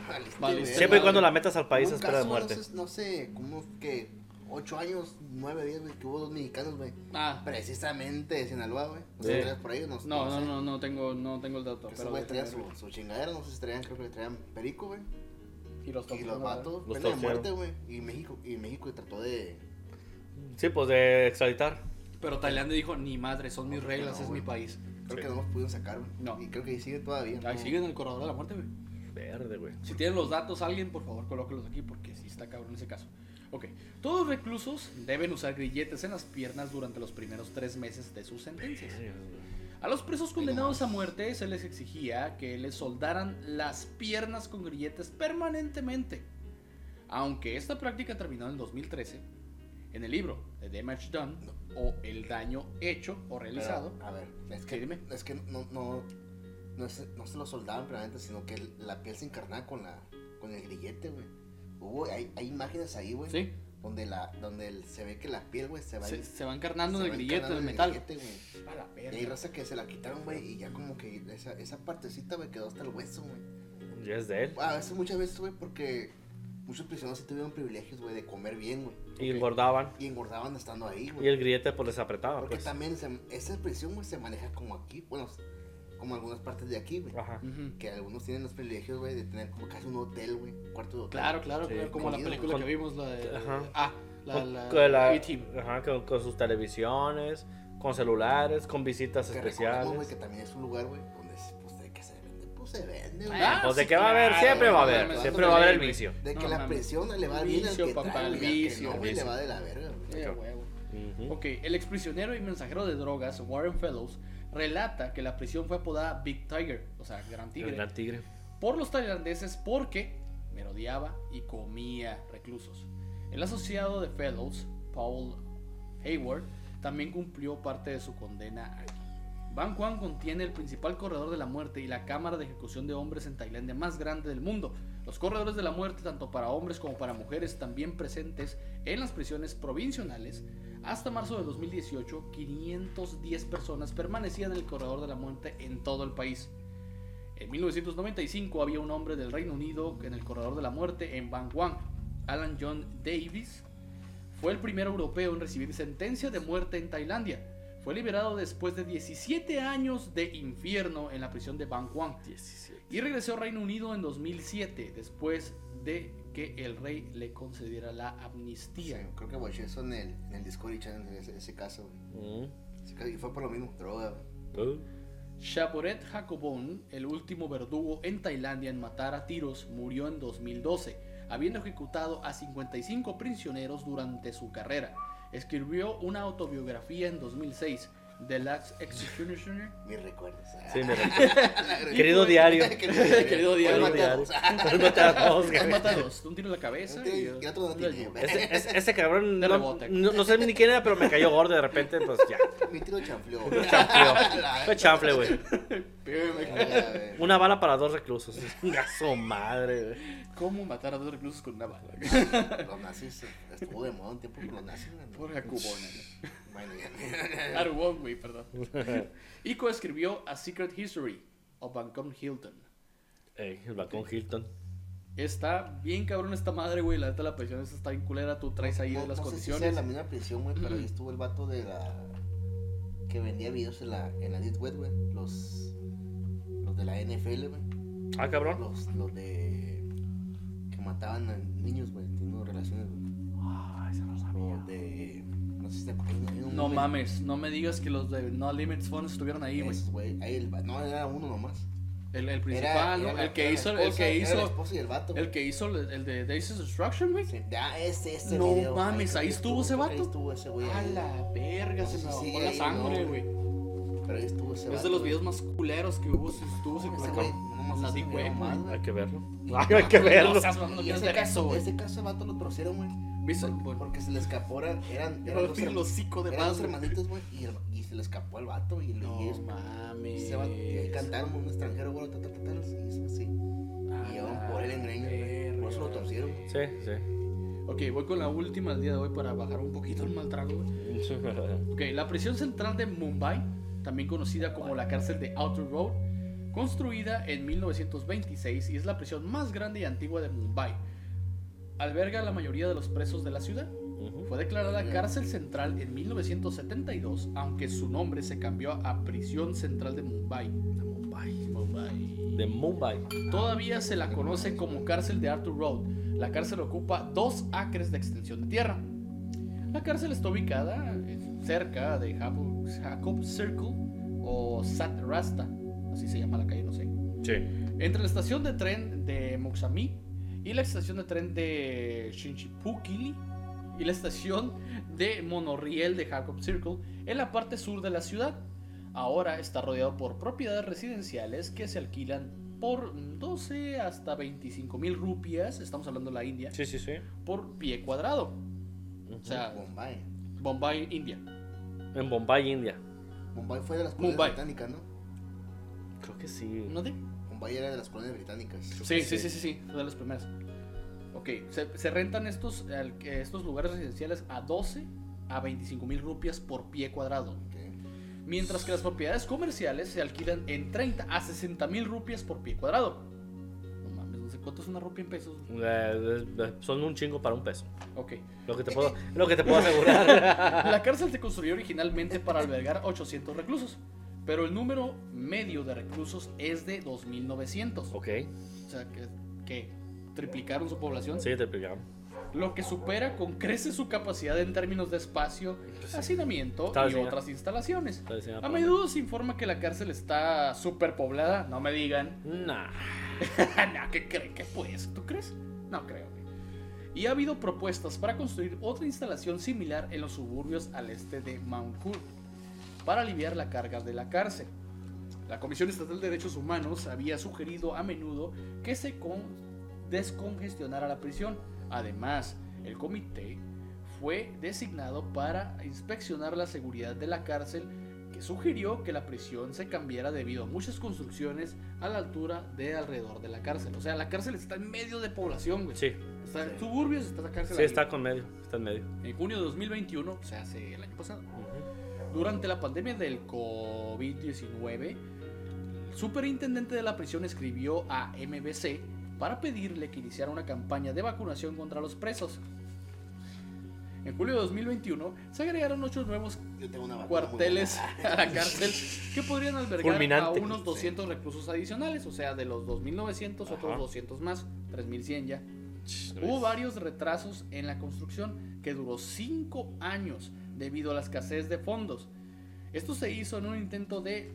Siempre y cuando la metas al país es pena de muerte. No sé, no sé, como que 8 años, 9, 10, güey, que hubo dos mexicanos, güey. Ah, Precisamente de Sinaloa, güey. No Sí. sé si por ahí, no, no, no, sé. no, no tengo, no tengo el dato. Que Pero esos güey traían su, su chingadera, no sé si traían, creo que traían perico, güey. Y los Y los vatos, Los pena de muerte, güey. Y México, y México trató de. Sí, pues de extraditar. Pero Tailandia dijo, ni madre, son mis No, reglas, no, es güey. mi país. Creo Sí. que no los pudieron sacar, güey. No. Y creo que ahí sigue todavía. Ahí ¿no? siguen en el corredor de la muerte, güey. Verde, güey. Si tienen los datos alguien, por favor, colóquelos aquí porque sí está cabrón ese caso. Ok, todos reclusos deben usar grilletes en las piernas durante los primeros tres meses de sus sentencias. A los presos condenados a muerte se les exigía que les soldaran las piernas con grilletes permanentemente. Aunque esta práctica terminó en el 2013, en el libro The Damage Done o El daño hecho o Pero, realizado, a ver, es que, dime. es que no, no, no, es- no se lo soldaban permanente, sino que la piel se encarnaba con, la, con el grillete, güey. Hubo, hay, hay imágenes ahí, güey. ¿sí? Donde, la, donde el- se ve que la piel, güey, se va Se, se va encarnando se en el va grillete, en encarnando el metal. grillete, güey. A la Y hay raza que se la quitaron, güey, y ya como que esa, esa partecita, güey, quedó hasta el hueso, güey. Ya es de él. A veces, muchas veces, güey, porque muchos prisioneros sí tuvieron privilegios, güey, de comer bien, güey. Y engordaban. Y engordaban estando ahí, Y güey. el grillete pues les apretaba, Porque pues. también se- esa prisión, güey, se maneja como aquí, bueno, como algunas partes de aquí, güey. Ajá. Que algunos tienen los privilegios, güey, de tener como casi un hotel, güey, cuarto de hotel. Claro, claro, Sí, claro, como la película con- que vimos, la de... Ajá. Ah, la, Con- la, con la- E.T.. ajá, con, con sus televisiones, con celulares, con visitas Que especiales. que también es un lugar, güey, donde, pues, de que se vende, pues se vende, güey. Ah, Pues de sí, que va a haber, claro, siempre va a haber, siempre va a haber el vicio. De que No la presión le va bien al Vicio, que papá, trae, el vicio. no, güey, le va de la verga, güey. Ok, el exprisionero y mensajero de drogas Warren Fellows relata que la prisión fue apodada Big Tiger, o sea, Gran Tigre, gran tigre. por los tailandeses porque merodeaba y comía reclusos. El asociado de Fellows, Paul Hayward, también cumplió parte de su condena aquí. Bangkok contiene el principal corredor de la muerte y la cámara de ejecución de hombres en Tailandia más grande del mundo. Los corredores de la muerte, tanto para hombres como para mujeres, también presentes en las prisiones provinciales. Hasta marzo de 2018, 510 personas permanecían en el corredor de la muerte en todo el país. En 1995 había un hombre del Reino Unido en el corredor de la muerte en Bangkok. Alan John Davis fue el primer europeo en recibir sentencia de muerte en Tailandia. Fue liberado después de 17 años de infierno en la prisión de Bangkok y regresó al Reino Unido en 2007 después de que el rey le concediera la Sí, amnistía. creo que watché eso en el, en el Discovery Channel, ese, ese caso. Mm. Ese caso- Y fue por lo mismo, droga, güey. Uh. Shaporet Jacobon, el último verdugo en Tailandia en matar a tiros, murió en 2012, habiendo ejecutado a 55 prisioneros durante su carrera. Escribió una autobiografía en 2006 The Last Executioner. Mis recuerdos. Sí, me recuerdo. Querido diario. Querido diario. Hoy maté a diario. dos. Hoy mata a dos, un tiro en la cabeza y, otro. Ese, cabrón, no, sé ni quién era, pero me cayó gordo de repente, pues ya. Mi tiro chanfleó. Chanfleó. Fue chanfle, güey. Una bala para dos reclusos. Gaso madre, güey. ¿Cómo matar a dos reclusos con una bala? Los nazis estuvo de moda un tiempo con los nazis. güey. Por ya. Arwon, güey, perdón. Y coescribió A Secret History of Vancouver Hilton. Ey, el Hilton. Está bien cabrón esta madre, güey. La neta, la prisión esa está bien culera. Tú traes ahí No- las no sé si sea condiciones. la misma prisión, güey, pero ahí estuvo el vato de la. que vendía videos en la, en la Deep Web, güey. Los. los de la NFL, güey. Ah, cabrón. Los, los de. que mataban a niños, güey, teniendo relaciones, güey. De. no sé si te acuerdas. No mames, no me digas que los de No Limits Funds estuvieron ahí, güey. El, no, era uno nomás. El, el Era- principal, era ¿no? la- El que era hizo, el esposa- que era la hizo, esposa y el vato. el que hizo el, el de Days of Destruction, güey. Sí, ah, ese, ese No video, mames, ahí que estuvo ese que vato. Ahí estuvo ese güey. A la verga, se No me sé si bajó sigue la sangre, no, güey. Pero ahí estuvo ese Es vato. de los videos más culeros que hubo, estuvo Ese güey, la, más, güey. Hay que verlo. Hay que verlo. no ese caso, ese caso, vato lo torcieron, güey. Porque se le escapó, eran, eran, eran dos, decir el hocico de eran güey. hermanitos, güey, y, el- y se le escapó al vato y, No y ellos- mames. se van- y ahí cantaron un extranjero, güey, ta, ta, ta, ta, y eso así. Y llevaban por él en greñas, güey. Por eso lo torcieron. güey. Sí, sí. Ok, voy con la última del día de hoy para bajar un poquito el mal trago, güey. Ok, la prisión central de Mumbai, también conocida como la cárcel de Outer Road, construida en 1926 y es la prisión más grande y antigua de Mumbai. Alberga a la mayoría de los presos de la ciudad. Fue declarada cárcel central en 1972, aunque su nombre se cambió a Prisión Central de Mumbai. De Mumbai. Mumbai. De Mumbai. Todavía se la conoce como cárcel de Arthur Road. La cárcel ocupa dos acres de extensión de tierra. La cárcel está ubicada cerca de Jacob, Jacob Circle o Sat Rasta, así se llama la calle, no sé. Sí. Entre la estación de tren de Moxami y la estación de tren de Shinchipukili y la estación de monorriel de Jacob Circle en la parte sur de la ciudad. Ahora está rodeado por propiedades residenciales que se alquilan por 12 hasta 25 mil rupias, estamos hablando de la India, Sí, sí, sí. por pie cuadrado. O sea, Bombay. Bombay, India. En Bombay, India. Bombay fue de las colonias Mumbai. británicas, ¿no? Creo que sí. ¿No te? Bombay era de las colonias británicas. Sí, sí, sí, sí, sí, fue de las primeras. Ok, se, se rentan estos, estos lugares residenciales a 12 a 25 mil rupias por pie cuadrado. Ok. Mientras que las propiedades comerciales se alquilan en 30 a 60 mil rupias por pie cuadrado. No mames, no sé cuánto es una rupia en pesos. Eh, eh, son un chingo para un peso. Ok. Lo que te puedo, lo que te puedo asegurar. La cárcel se construyó originalmente para albergar 800 reclusos, pero el número medio de reclusos es de 2.900. ok. O sea, que, que triplicaron su población. Sí, te explicaron. lo que supera con creces su capacidad en términos de espacio, hacinamiento Está y otras instalaciones. A menudo se informa que la cárcel está superpoblada, no me digan. Nah. no, ¿qué creen que pues? ¿Tú crees? No creo. Y ha habido propuestas para construir otra instalación similar en los suburbios al este de Mount Cool para aliviar la carga de la cárcel. La Comisión Estatal de Derechos Humanos había sugerido a menudo que se con- descongestionara la prisión. Además, el comité fue designado para inspeccionar la seguridad de la cárcel que sugirió que la prisión se cambiara debido a muchas construcciones a la altura de alrededor de la cárcel. O sea, la cárcel está en medio de población, güey. Sí. Está en suburbios, está la cárcel Sí, ahí. está con medio. Está en medio. En junio de 2021, o sea, hace el año pasado, Ujú. Durante la pandemia del COVID-19, el superintendente de la prisión escribió a MBC para pedirle que iniciara una campaña de vacunación contra los presos. En julio de 2021 se agregaron ocho nuevos cuarteles a la cárcel que podrían albergar Fulminante. a unos 200 reclusos adicionales, o sea, de los 2.900 otros Ajá. 200 más, 3.100 ya. Hubo varios retrasos en la construcción que duró 5 años debido a la escasez de fondos. Esto se hizo en un intento de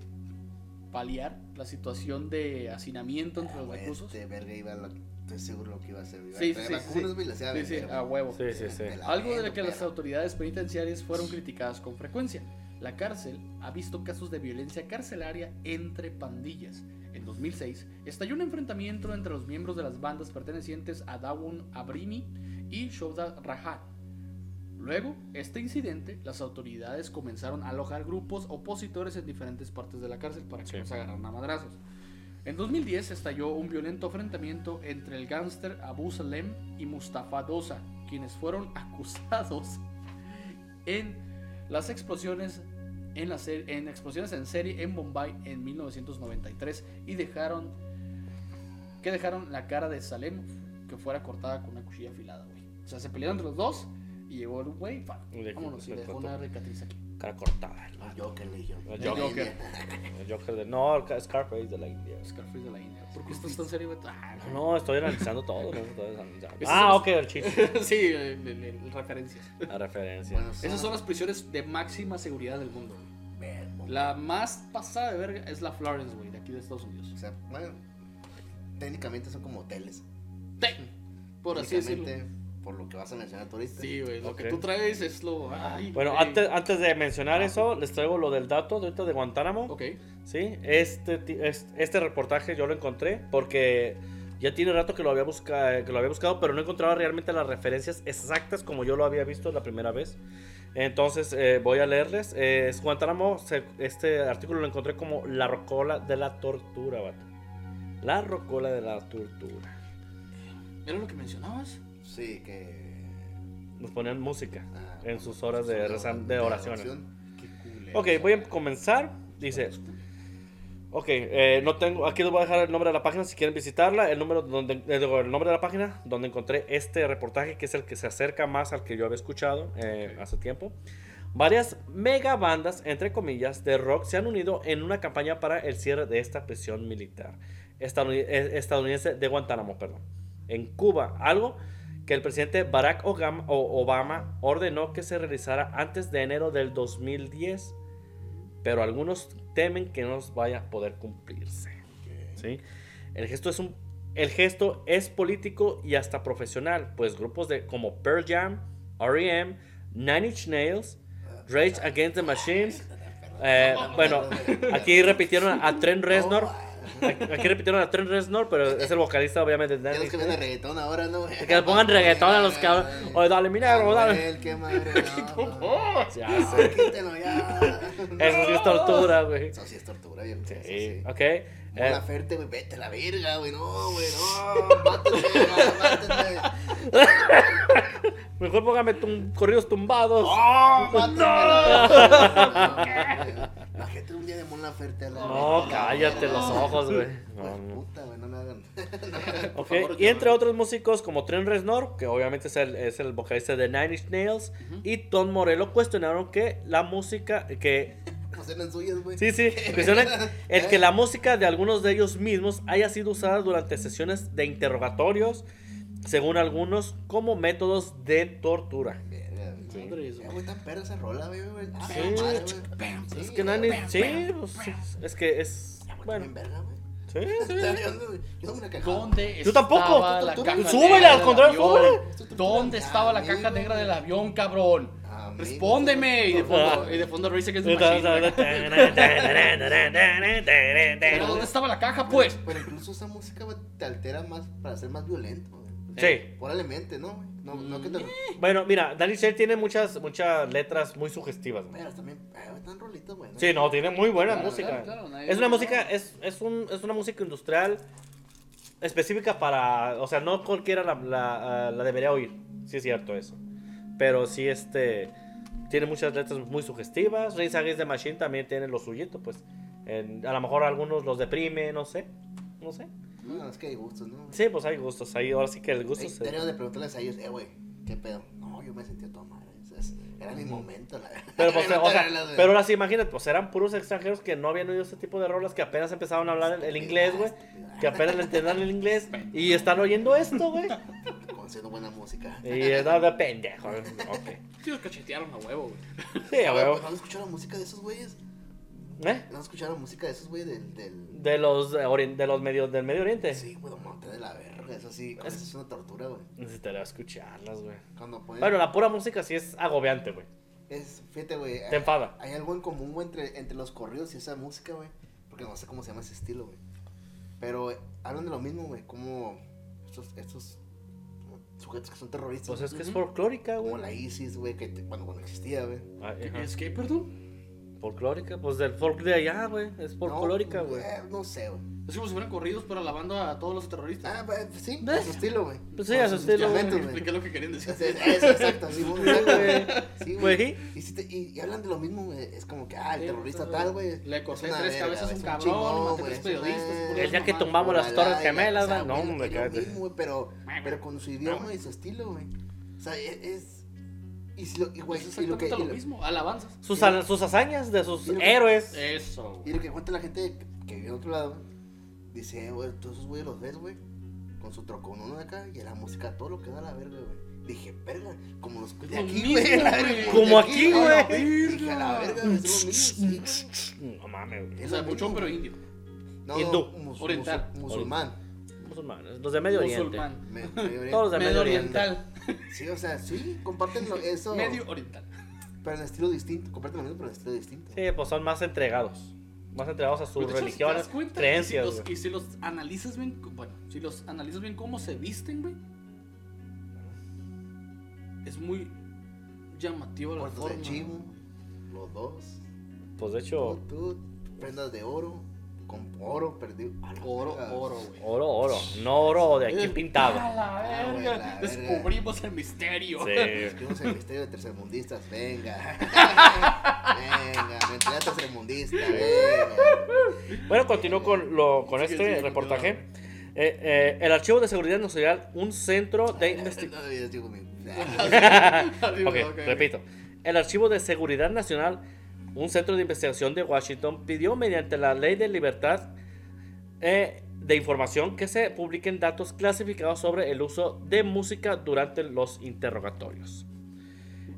paliar la situación de hacinamiento entre los Güey, reclusos. Este verga iba a lo, estoy seguro lo que iba a hacer. Iba Sí, a traer sí, vacunas, sí. Sí, sí, a huevo. Sí, sí, sí. Algo de lo que las autoridades penitenciarias fueron criticadas con frecuencia. la cárcel ha visto casos de violencia carcelaria entre pandillas. En 2006 estalló un enfrentamiento entre los miembros de las bandas pertenecientes a Dawun Abrimi y Shouda Rahat. Luego, este incidente, las autoridades comenzaron a alojar grupos opositores en diferentes partes de la cárcel para que Sí. no se agarraran a madrazos. En 2010 estalló un violento enfrentamiento entre el gángster Abu Salem y Mustafa Dosa, quienes fueron acusados en las explosiones en, la ser- en explosiones en serie en Bombay en 1993 y dejaron que dejaron la cara de Salem que fuera cortada con una cuchilla afilada, güey. O sea, se pelearon entre los dos y llegó el güey, fa, vámonos, y se dejó una cicatriz aquí. Cara cortada. el El Joker, le. El Joker. El Joker de. No, Scarface de la India. Scarface de la India. ¿Por qué estás tan serio, güey? Ah, No, estoy analizando todo. No, estoy analizando. Esos Ah, ok, el chiste. sí, el- referencias. La referencia. Bueno, Esas son las prisiones de máxima seguridad del mundo. La más pasada de verga es la Florence, güey, de aquí de Estados Unidos. O sea, bueno, técnicamente son como hoteles. Te- Por así decirlo. Por lo que vas a mencionar tú ahorita. Sí, güey, lo Ok. que tú traes es lo... ay, Bueno, antes, antes de mencionar eso, les traigo lo del dato de ahorita de Guantánamo. Ok. Sí, este, este reportaje yo lo encontré porque ya tiene rato que lo, había busca- que lo había buscado, pero no encontraba realmente las referencias exactas como yo lo había visto la primera vez. Entonces eh, voy a leerles. Eh, es Guantánamo, se- este artículo lo encontré como la rocola de la tortura, vato. La rocola de la tortura. ¿Era lo que mencionabas? Sí, que. Nos ponían música ah, en sus horas de, oraciones. Ok, voy a comenzar. Dice, Ok, eh, no tengo, aquí les voy a dejar el nombre de la página si quieren visitarla, el número donde, eh, el nombre de la página donde encontré este reportaje que es el que se acerca más al que yo había escuchado eh, hace tiempo. Varias mega bandas, entre comillas, de rock se han unido en una campaña para el cierre de esta prisión militar eh, estadounidense de Guantánamo, perdón, en Cuba, algo que el presidente Barack Obama ordenó que se realizara antes de enero del 2010 pero algunos temen que no vaya a poder cumplirse. ¿sí? El, gesto es un, el gesto es político y hasta profesional, pues grupos de, como Pearl Jam, R.E.M., Nine Inch Nails, Rage Against the Machine, eh, bueno, aquí repitieron a Trent Reznor, aquí repitieron a Trent Reznor, pero es el vocalista obviamente de los que ven reggaetón ahora, ¿no? Que le pongan reggaetón a los cabros. Oye, dale, mi negro, dale. Anuel, qué madre. No, no. Ya No, sé. ya. Eso sí es tortura, güey. Eso sí es tortura, viejo. Sí, sí. ok. Eh, Laferte, güey, vete a la verga, güey. No, güey, no. Mátenme, mátenme. Mejor póngame tum- corridos tumbados. ¡Oh, mátenme! La gente un día de Mon Laferte a la No, cállate los ojos, güey. No, Pues no. puta, güey, no me hagan. Ok, favor, Y entre otros músicos como Trent Reznor, que obviamente es el, es el vocalista de Nine Inch Nails, y Tom Morello cuestionaron que la música, que No eran suyas, güey. sí, sí, cuestionan el que la música de algunos de ellos mismos haya sido usada durante sesiones de interrogatorios, según algunos, como métodos de tortura. Verga, güey. Madres, Eh, güey. güey, tan perra esa rola, güey, güey. Ah, Sí. madre, güey. Es que sí, pues, es que es bueno, verga, güey. sí, sí. Yo no-. ¿Dónde Yo tampoco. estaba la caja súbele, negra al del contrario, súbele. ¿Dónde estaba la caja negra del avión, cabrón? Amigo. Respóndeme. Y de fondo, y de fondo Race Against the Machine. Pero ¿dónde estaba la caja, pues? Pero incluso esa música te altera más para ser más violento. Sí. Probablemente, ¿no? No, no que te lo... Bueno, mira, Danny Shell tiene muchas, muchas letras muy sugestivas. güey. Pero también, eh, están rolitos, güey. Sí, no, tiene muy buena Claro, música. claro, claro, nadie es una dice música, es, es, un, es una música industrial específica para, o sea, no cualquiera la, la, ah, la debería oír. Sí es cierto eso. Pero sí, este, tiene muchas letras muy sugestivas. Rage Against the Machine también tiene lo suyito, pues. En- a lo mejor algunos los deprime, no sé. No sé. No, es que hay gustos, ¿no? Sí, pues hay gustos. Ahí ahora sí que el gusto se... Deberíamos de preguntarles a ellos, eh, güey, ¿qué pedo? No, yo me o sea, es- era mi momento, la verdad. Pero, pues, No o sea, pero ahora sí, imagínate, pues eran puros extranjeros que no habían oído ese tipo de rolas, que apenas empezaban a hablar el, el inglés, güey. Que apenas le entendían el inglés. Y están oyendo esto, güey. Conociendo buena música. Y es de pendejo. Ok. Sí, los cachetearon a huevo, güey. Sí, a huevo. ¿No han escuchado la música de esos güeyes? ¿Eh? ¿No han escuchado la música de esos güeyes del... del... De los, eh, de los medios del Medio Oriente. Sí, güey, monte de la verga, eso sí, eso es una tortura, güey. Necesitaría escucharlas, güey. Cuando ponen... Bueno, la pura música sí es agobiante, güey. Es, fíjate, güey. Te hay- enfada. Hay algo en común, güey, entre, entre los corridos y esa música, güey. Porque no sé cómo se llama ese estilo, güey. Pero eh, hablan de lo mismo, güey. Como estos, estos como sujetos que son terroristas. Pues es que es Ujú. folclórica, Como güey. la ISIS, güey, que te- cuando, cuando existía, güey. Ah, ajá. ¿Es que, perdón? Folclórica, pues del folk de allá, güey. Es folclórica, güey. eh, No, sé, güey. Es como si fueran corridos, pero alabando a todos los terroristas. Ah, pues sí, ¿Ves? a su estilo, güey. Pues sí, a su estilo, Expliqué lo que querían decir. Eso, eso, exacto, sí, güey. Sí, Güey. Y, si te- y, y hablan de lo mismo, güey. Es como que, ah, el Sí, terrorista tal, güey. Le corté tres verga, cabezas a un cabrón, maté tres es periodistas. El día que tumbamos las Torres Gemelas. No, mismo, güey, pero, pero con su idioma y su estilo, güey. O sea, es. Y, si lo, y, güey, Es y lo que. Y lo lo, mismo, alabanzas. Sus, ha- sus hazañas de sus que- héroes. Eso. y lo que cuenta la gente que, vive en otro lado, dice, eh, güey, todos esos güeyes los ves, güey. Con su trocón uno de acá y la música, todo lo que da la verga, güey. Dije, verga, como los de aquí, güey. Como aquí, a güey. Dije, a la verga. No mames, güey. O Es sea, lo mucho, pero indio. No, Hindú. Oriental. musul- musulmán. Musulmanes. Los de Medio Oriente. Musulmán. Me- Medio oriental. Sí, o sea, sí, comparten lo- eso. Medio oriental. Pero en estilo distinto. Comparten lo mismo, pero en estilo distinto. Sí, pues son más entregados. Más entregados a sus Pero das cuenta, creencias. Y si, los, güey. y si los analizas bien, bueno, si los analizas bien cómo se visten, güey, es muy llamativo la forma. de chivo, los dos. Pues de hecho, Tú, tú, prendas de oro, con oro perdido. Oro, verga. oro, güey. oro, oro. No oro de aquí pintado. ¡A la verga! la verga. Descubrimos el misterio. Sí. Escribimos el misterio de tercermundistas, venga. venga, mentalidad tercermundista, venga. Bueno, continúo con, lo, con Sigue, este sigue, reportaje. Eh, eh, el Archivo de Seguridad Nacional, un centro de investigación. Ok, repito. El Archivo de Seguridad Nacional, un centro de investigación de Washington, pidió mediante la Ley de Libertad eh, de Información que se publiquen datos clasificados sobre el uso de música durante los interrogatorios.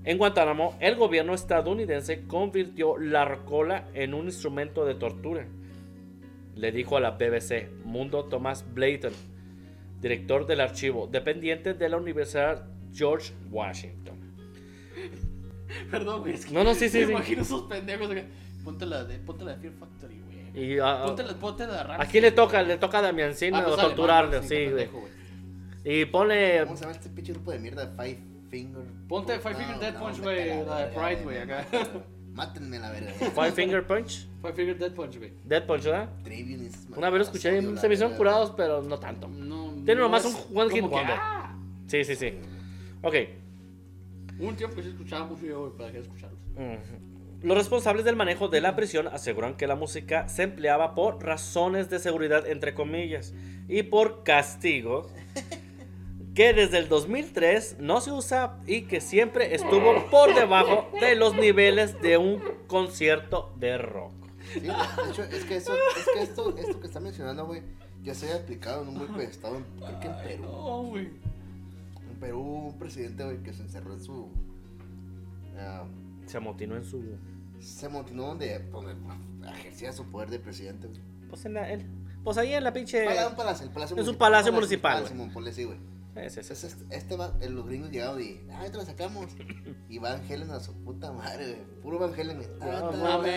En Guantánamo, el gobierno estadounidense convirtió la rocola en un instrumento de tortura. Le dijo a la BBC Mundo Thomas Blayton, director del archivo, dependiente de la Universidad George Washington. Perdón, güey. Es que No, no, sí, sí, Me sí. imagino esos pendejos. acá. Ponte la de, ponte la de Fear Factory, güey. Y, ah, Ponte la, ponte la de Ramsey. ¿A quién le toca? Le toca a Damiancín Ah, pues o dale, torturarle, Ramsey, sí, está güey. pendejo, Y pone. ¿Cómo se llama este pinche grupo de mierda? Five Finger. Ponte Five Finger Death Punch, güey, la de Pride, güey, acá. Mátenme la verga. Five Finger Punch. Five Finger Dead Punch, güey. Dead Punch, ¿verdad? Esas Una vez lo escuché, se me hicieron curados, pero no tanto. No, Tiene no nomás un one hit wonder. ah. Sí, sí, sí. Ok. Un tiempo que sí escuchaba mucho yo, güey, para dejar de escucharlos. Ujú. Los responsables del manejo de la prisión aseguran que la música se empleaba por razones de seguridad, entre comillas, y por castigo, que desde el 2003 no se usa y que siempre estuvo por debajo de los niveles de un concierto de rock. Sí, de hecho, es que, eso, es que esto, esto que está mencionando, güey, ya se había aplicado en un golpe de estado, en, creo que en Perú. No, güey. En Perú un presidente, güey, que se encerró en su. ah, Se amotinó en su. se motivó donde, donde ejercía su poder de presidente, güey. Pues, en la- pues ahí en la pinche. Pala- palacio, el palacio Es un palacio municipal, Palacio, güey. Simón, ponle así, güey. Ese, ese, Entonces, ese. este, este va, eh, los gringos llegaron y, ah, ahorita lo sacamos. Y Van Helen a su puta madre, güey. Puro Van Helen, güey. Ah, No mames.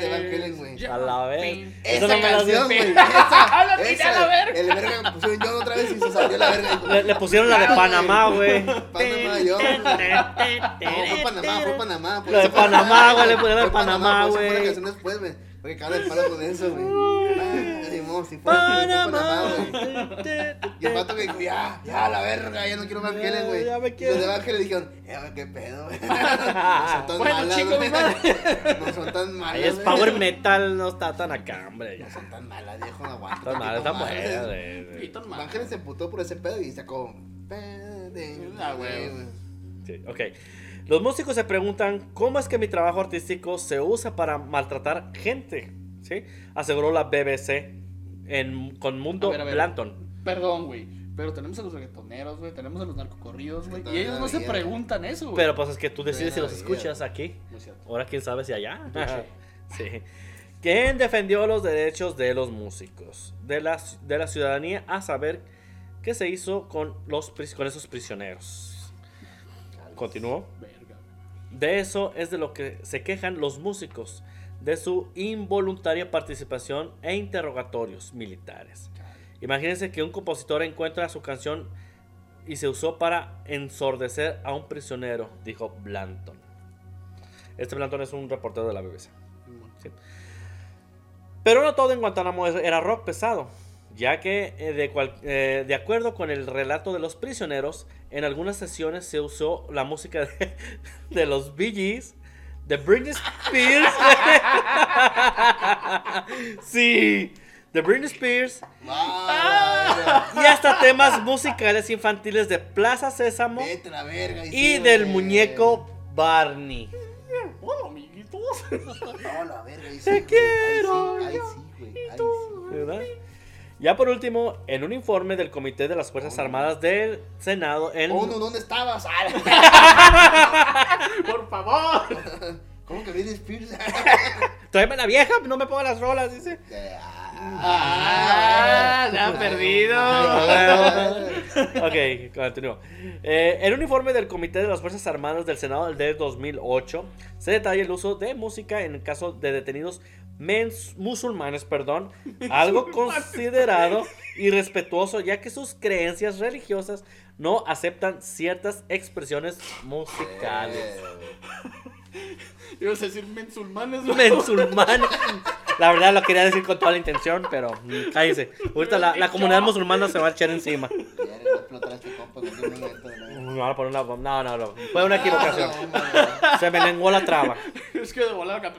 de Van Helen, güey. Ya. A la vez. Esa no canción, sé. güey. Esa, tiré esa, a la verga. El verga me pusieron yo otra vez y se salió la verga. Le, le pusieron la de Panamá, güey. Panamá, yo. No, fue Panamá, fue Panamá. por La de eso fue- Panamá, güey, le pusieron la de Panamá, güey. canción después, güey. Porque cada el palo con eso, güey. Fue Panamá, güey. Y el pato que dijo, ya, ya, la verga, ya no quiero Van Helen, güey. Ya me quiero. los de Van Helen dijeron, eh, güey, qué pedo, güey. No son tan Bueno, malas, madre. No son tan malas, Ahí es power metal, no está tan acá, hombre. No son tan malas, viejo, no aguanto. Están mal, tantito están más, buenas, güey. Helen se emputó por ese pedo y sacó. Ah, güey. Sí, ok. Los músicos se preguntan cómo es que mi trabajo artístico se usa para maltratar gente, ¿sí? Aseguró la BBC en, con Mundo A ver, a ver. Blanton. Perdón, güey. Pero tenemos a los reggaetoneros, güey. Tenemos a los narcocorridos, güey. Y ellos no se preguntan eso, güey. Pero pues es que tú decides si los escuchas aquí. No es cierto. Ahora quién sabe si allá. Sí. ¿Quién defendió los derechos de los músicos? De la, de la ciudadanía a saber qué se hizo con, los, con esos prisioneros. Continúo. De eso es de lo que se quejan los músicos, de su involuntaria participación e interrogatorios militares. Imagínense que un compositor encuentra su canción y se usó para ensordecer a un prisionero, dijo Blanton. Este Blanton es un reportero de la BBC. Sí. Pero no todo en Guantánamo era rock pesado, ya que eh, de, cual- eh, de acuerdo con el relato de los prisioneros, en algunas sesiones se usó la música de, de los Bee Gees, de Britney Spears. sí, de Britney Spears y hasta temas musicales infantiles de Plaza Sésamo Vete a la verga. y sí, del muñeco Barney. Hola, amiguitos. No, la verga. ahí sí, Te güey. quiero, Ahí sí, güey. Ahí sí. ¿verdad? Ya por último, en un informe del Comité de las Fuerzas Armadas del Senado, en... Oh, no, ¿dónde estabas? Ah, Por favor. ¿Cómo que Britney Spears? Tráeme la vieja, no me pongas las rolas, dice. Ah, se ha perdido. ok, continúo. Eh, en un informe del Comité de las Fuerzas Armadas del Senado del 2008, se detalla el uso de música en el caso de detenidos musulmanes, perdón, algo considerado irrespetuoso ya que sus creencias religiosas no aceptan ciertas expresiones musicales. Ibas a decir mensulmanes. güey. Musulmán. La verdad lo quería decir con toda la intención, pero mm, cállese. Ahorita la, la comunidad musulmana se va a echar encima. ¿no? Una bomba. No, no, no. Fue una equivocación. Se me lenguó la traba. Es que de volada.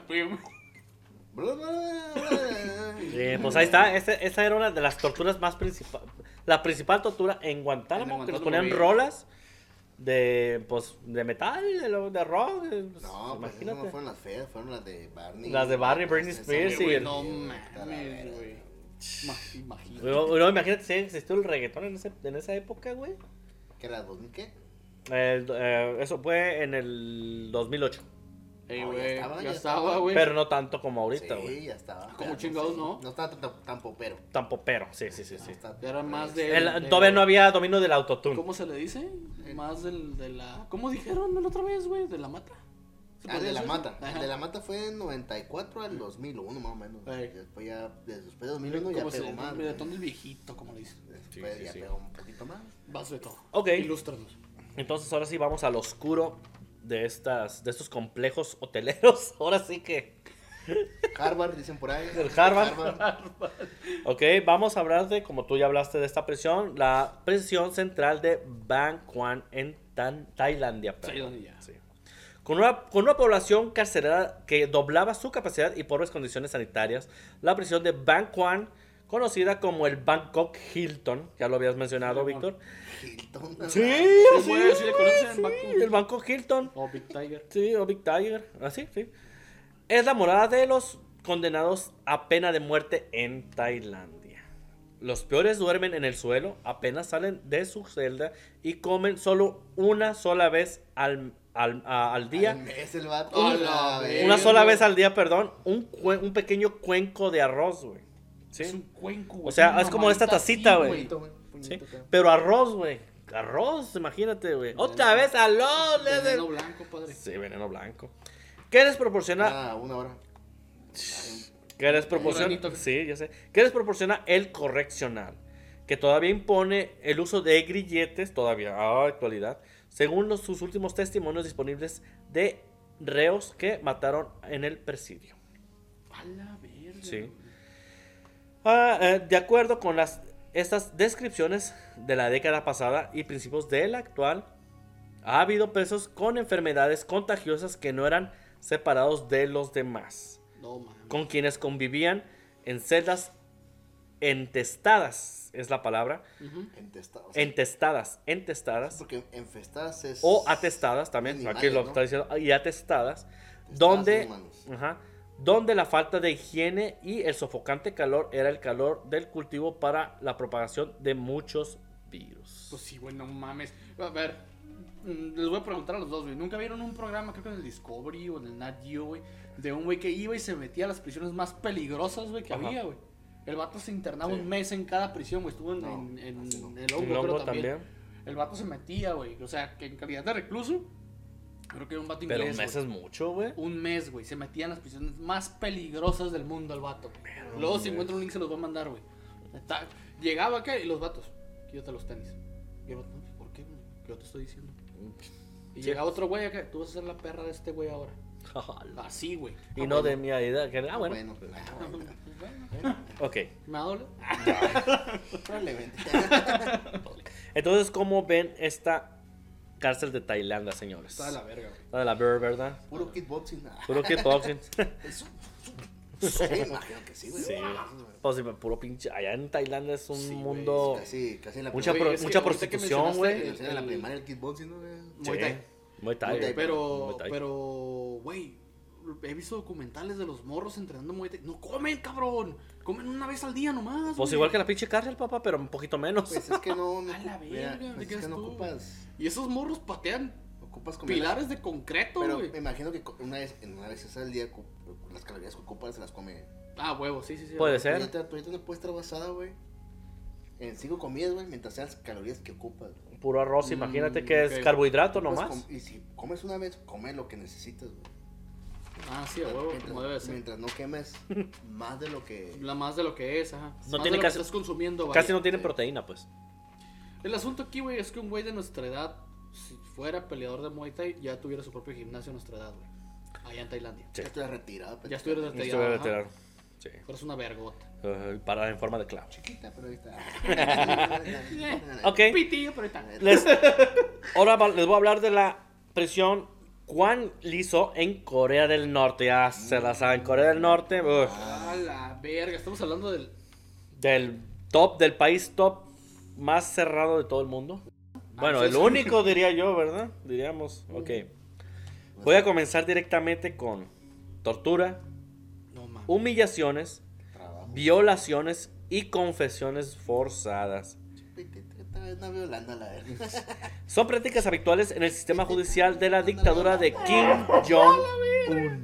Eh, pues ahí está. Este- esa era una de las torturas más principales. La principal tortura en Guantánamo, En que nos ponían rolas de, pues, de metal, de, rock. pues, No, pues esas imagínate. no fueron las feas, fueron las de Barney. Las de Barney, Britney Spears y el- No mames, güey. Ma- Imagínate. Luego- luego imagínate si existió el reggaetón en, ese- en esa época, güey. ¿Qué era? ¿2000 qué? El- eh, eso fue en el 2008. Ey, No, ya güey. estaba, Ya ya estaba, güey. Pero no tanto como ahorita, güey. Sí, ya estaba. Como chingados, sé. ¿no? No estaba tan, tan, tan popero. Sí, sí, sí, sí. No Era más popero. de- El- todavía no había dominio del autotune. ¿Cómo se le dice? Más del, de la. ¿Cómo dijeron la otra vez, güey? ¿De la mata? ¿Se Ah, el de la mata. Ajá. El de la mata fue en 94 al 2001, más o menos. Ey. Después ya, después de 2001 ya pegó le más. el del viejito, como le dicen. Después sí, ya sí. pegó un poquito más. Vas de todo. Ok. Ilústranos. Entonces ahora sí vamos al oscuro de estas de estos complejos hoteleros. Ahora sí que. Harvard, dicen por ahí. Del Harvard. Ok, vamos a hablar de, como tú ya hablaste de esta prisión, la prisión central de Bangkok en Tan- Tailandia. Tailandia. Sí. Con una, con una población carcelera que doblaba su capacidad y pobres condiciones sanitarias, la prisión de Bangkok, conocida como el Bangkok Hilton, ya lo habías mencionado, Víctor. Hilton. Sí, Sí, güey, sí le conocen, sí, Bangkok. el Bangkok Hilton. Oh, Big Tiger. Sí, o Big Tiger. Así, sí. Es la morada de los condenados a pena de muerte en Tailandia. Los peores duermen en el suelo, apenas salen de su celda y comen solo una sola vez al, al, a- al día. Al mes el vato. A A la la verga. Una sola vez al día, perdón. Un, un pequeño cuenco de arroz, güey. ¿Sí? Es un cuenco, güey. O sea, es como esta tacita, güey. ¿Sí? Pero arroz, güey. Arroz, imagínate, güey. Otra vez arroz. Veneno blanco, padre. Sí, veneno blanco. ¿Qué les proporciona? Ah, una hora. ¿Qué les proporciona? Sí, ya sé. ¿Qué les proporciona el correccional? Que todavía impone el uso de grilletes, todavía a actualidad, según los, sus últimos testimonios disponibles de reos que mataron en el presidio. A la verga. Sí. Ah, eh, de acuerdo con las, estas descripciones de la década pasada y principios de la actual, ha habido presos con enfermedades contagiosas que no eran separados de los demás, No con quienes convivían en celdas entestadas, es la palabra, sea, entestadas, entestadas, Porque infestadas es. o atestadas también, Animales, aquí lo ¿no? está diciendo, y atestadas, Atestadas donde, ajá, donde la falta de higiene y el sofocante calor era el calor del cultivo para la propagación de muchos virus. Pues sí, güey, no mames. A ver, mm, les voy a preguntar a los dos, güey. ¿Nunca vieron un programa, creo que en el Discovery o en el Nat Geo, güey, de un güey que iba y se metía a las prisiones más peligrosas, güey, que Ajá. había, güey? El vato se internaba Sí. un mes en cada prisión, güey. Estuvo en, No, en- en el ¿El hongo, creo hongo también. también? El vato se metía, güey. O sea, que en calidad de recluso Creo que era un vato Pero un inglés. mes es mucho, güey. Un mes, güey. Se metía en las prisiones más peligrosas del mundo el vato. Luego si encuentra un link se los va a mandar, güey. Llegaba acá y los vatos. Quítate los tenis. Y el vato, no, ¿por qué, güey? ¿Qué yo te estoy diciendo? Y Sí. llegaba otro güey acá. Tú vas a ser la perra de este güey ahora. Así, güey. y no de mi idea. Que, ah, bueno. Bueno, ah, bueno, Bueno, Ok. ¿Me doble? probablemente. Entonces, ¿cómo ven esta cárcel de Tailandia, señores? Está de la verga, güey. Está de la ver, ¿verdad? Puro kickboxing. Puro kickboxing. Eso- Sí, imagino que sí, güey. Sí. Pues, sí, puro pinche. Allá en Tailandia es un Sí, mundo. Casi, casi en la Mucha, pro- mucha que prostitución, güey. el- en la primaria el kickboxing, ¿no, güey? Muay Thai. Muay Thai, Pero, pero, güey, he visto documentales de los morros entrenando Muay Thai. No comen, cabrón. Comen una vez al día nomás. Pues güey. igual que la pinche cárcel, papá, pero un poquito menos. Pues es que no. no A la mira, verga, pues ¿qué es que no tú? ocupas. Y esos morros patean Ocupas comer. pilares de concreto, Pero güey. me imagino que una vez, en una vez al día, las calorías que ocupas se las come. Ah, huevo, sí, sí, sí. Puede Tú ser. ahorita, tú ahorita no puedes estar basada, güey. En cinco comidas, güey, mientras sean las calorías que ocupas. güey. Puro arroz, Mm, imagínate que ok. es carbohidrato nomás. y si comes una vez, come lo que necesitas, güey. Ah, sí, a huevo, mientras, como debe ser. mientras no quemes más de lo que. La más de lo que es, ajá. No Más tiene de lo casi- que estás consumiendo, vaya. Casi no tiene proteína, pues. El asunto aquí, güey, es que un güey de nuestra edad, si fuera peleador de Muay Thai, ya tuviera su propio gimnasio a nuestra edad, güey. Allá en Tailandia. Sí. Ya estoy retirado. pero- Ya estuviera retirado. debe ajá. tener- Sí. Pero es una vergota. Uh, para en forma de clavo. Chiquita, pero ahí está. Ok. Pitillo, pero está. Les, ahora va- les voy a hablar de la prisión Kwan Liso en Corea del Norte. Ya se la saben, Corea del Norte. uf, A la verga. Estamos hablando del. del top, del país top más cerrado de todo el mundo. Bueno, pues el único diría yo, ¿verdad? Diríamos. Ok. Voy a comenzar directamente con tortura, No humillaciones, Trabajo. violaciones y confesiones forzadas. No violando la verga. Son prácticas habituales en el sistema judicial de la dictadura de Kim Jong-un.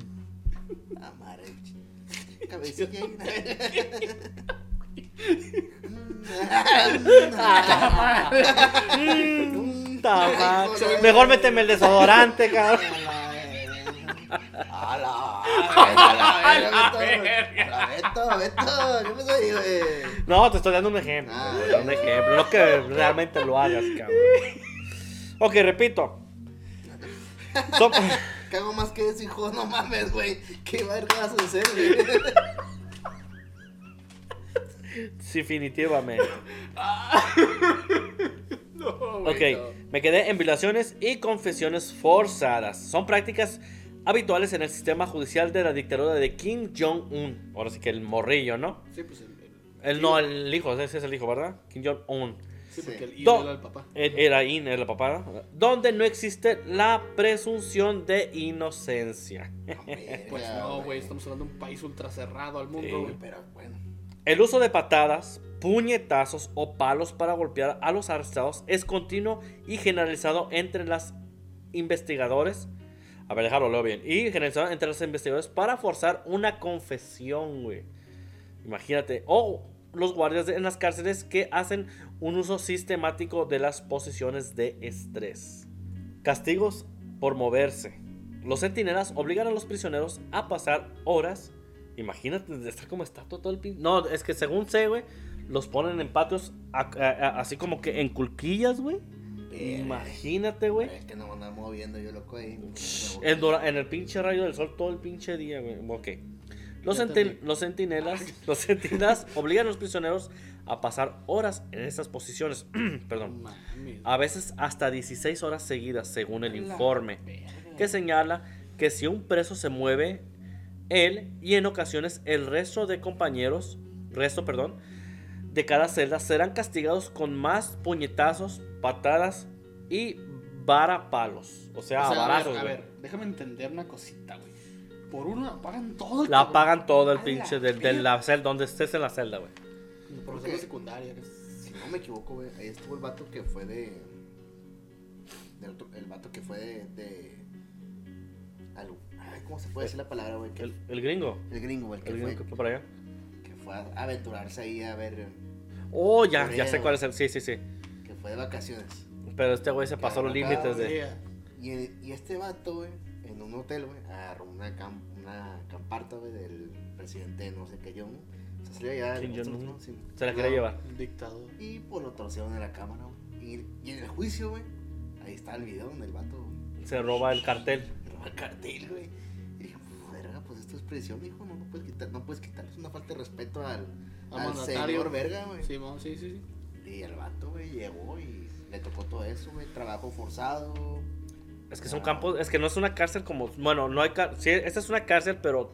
Cabecilla ahí. Mm, Mejor méteme el desodorante, cabrón. A la verga, Beto. A. ¿Qué pasó ahí, güey? No, te estoy dando un ejemplo. Ah. un ejemplo. No que realmente lo hagas, cabrón. Ok, repito. Son- Cago más que eso, hijo. No mames, güey. ¿Qué verga vas a hacer, güey? Definitivamente. No, Ok, no. me quedé en violaciones y confesiones forzadas. Son prácticas habituales en el sistema judicial de la dictadura de Kim Jong-un. Ahora sí que el morrillo, ¿no? Sí, pues el. el- El no, el hijo, ese es el hijo, ¿verdad? Kim Jong-un. sí, porque el Do- era el papá. Era In, era la papá. ¿no? Donde no existe la presunción de inocencia. Pues no, güey. Estamos hablando de un país ultra cerrado al mundo, güey. Pero bueno. El uso de patadas, puñetazos o palos para golpear a los arrestados es continuo y generalizado entre las investigadores. A ver, déjalo leo bien. Y generalizado entre los investigadores para forzar una confesión, güey. Imagínate. O los guardias en las cárceles que hacen un uso sistemático de las posiciones de estrés. Castigos por moverse. Los centinelas obligan a los prisioneros a pasar horas. Imagínate estar como está todo el pin. No, es que según sé, güey, los ponen en patios a- a- a- así como que en culquillas, güey. Imagínate, güey. Es que no van a andar moviendo yo, loco, ahí. En, dura- en el pinche rayo del sol todo el pinche día, güey. Ok. Los, centi- los centinelas, los centinelas obligan a los prisioneros a pasar horas en estas posiciones. Perdón. A veces hasta 16 horas seguidas, según el informe, que señala que si un preso se mueve, él y en ocasiones el resto de compañeros, resto, perdón, de cada celda serán castigados con más puñetazos, patadas y varapalos. O sea, O sea, a varazos, ver, a ver, déjame entender una cosita, güey. Por uno pagan todo el La cabrón. pagan todo el A pinche la de, de la celda, donde estés en la celda, güey. Profesor de secundaria. Si no me equivoco, güey, ahí estuvo el vato que fue de. del otro- el vato que fue de. de al- ay, ¿Cómo se puede decir la palabra, güey? Que- El, el gringo. El gringo, güey, el que El fue, gringo que fue para allá. Que fue a aventurarse ahí a ver. Oh, ya, ya sé cuál es el. Sí, sí, sí. Que fue de vacaciones. Pero este güey se pasó los límites de. Y, y este vato, güey, en un hotel, güey, agarró una, cam- una camparta, güey, del presidente de no sé qué yo, ¿no? Se. ¿no? Sí. Se la quería llevar. Un dictador. Y pues lo torcieron en la cámara, güey. Y, y en el juicio, güey, ahí está el video donde el vato Se roba el cartel. roba el cartel, güey. Esto es prisión, hijo, no, no puedes quitar, no puedes quitar, es una falta de respeto al, Al señor verga, güey. Sí, sí, sí, sí. Y el vato, güey, llegó y le tocó todo eso, güey, trabajo forzado. Es que son Ah. campos, es que no es una cárcel como, bueno, no hay cárcel, sí, esta es una cárcel, pero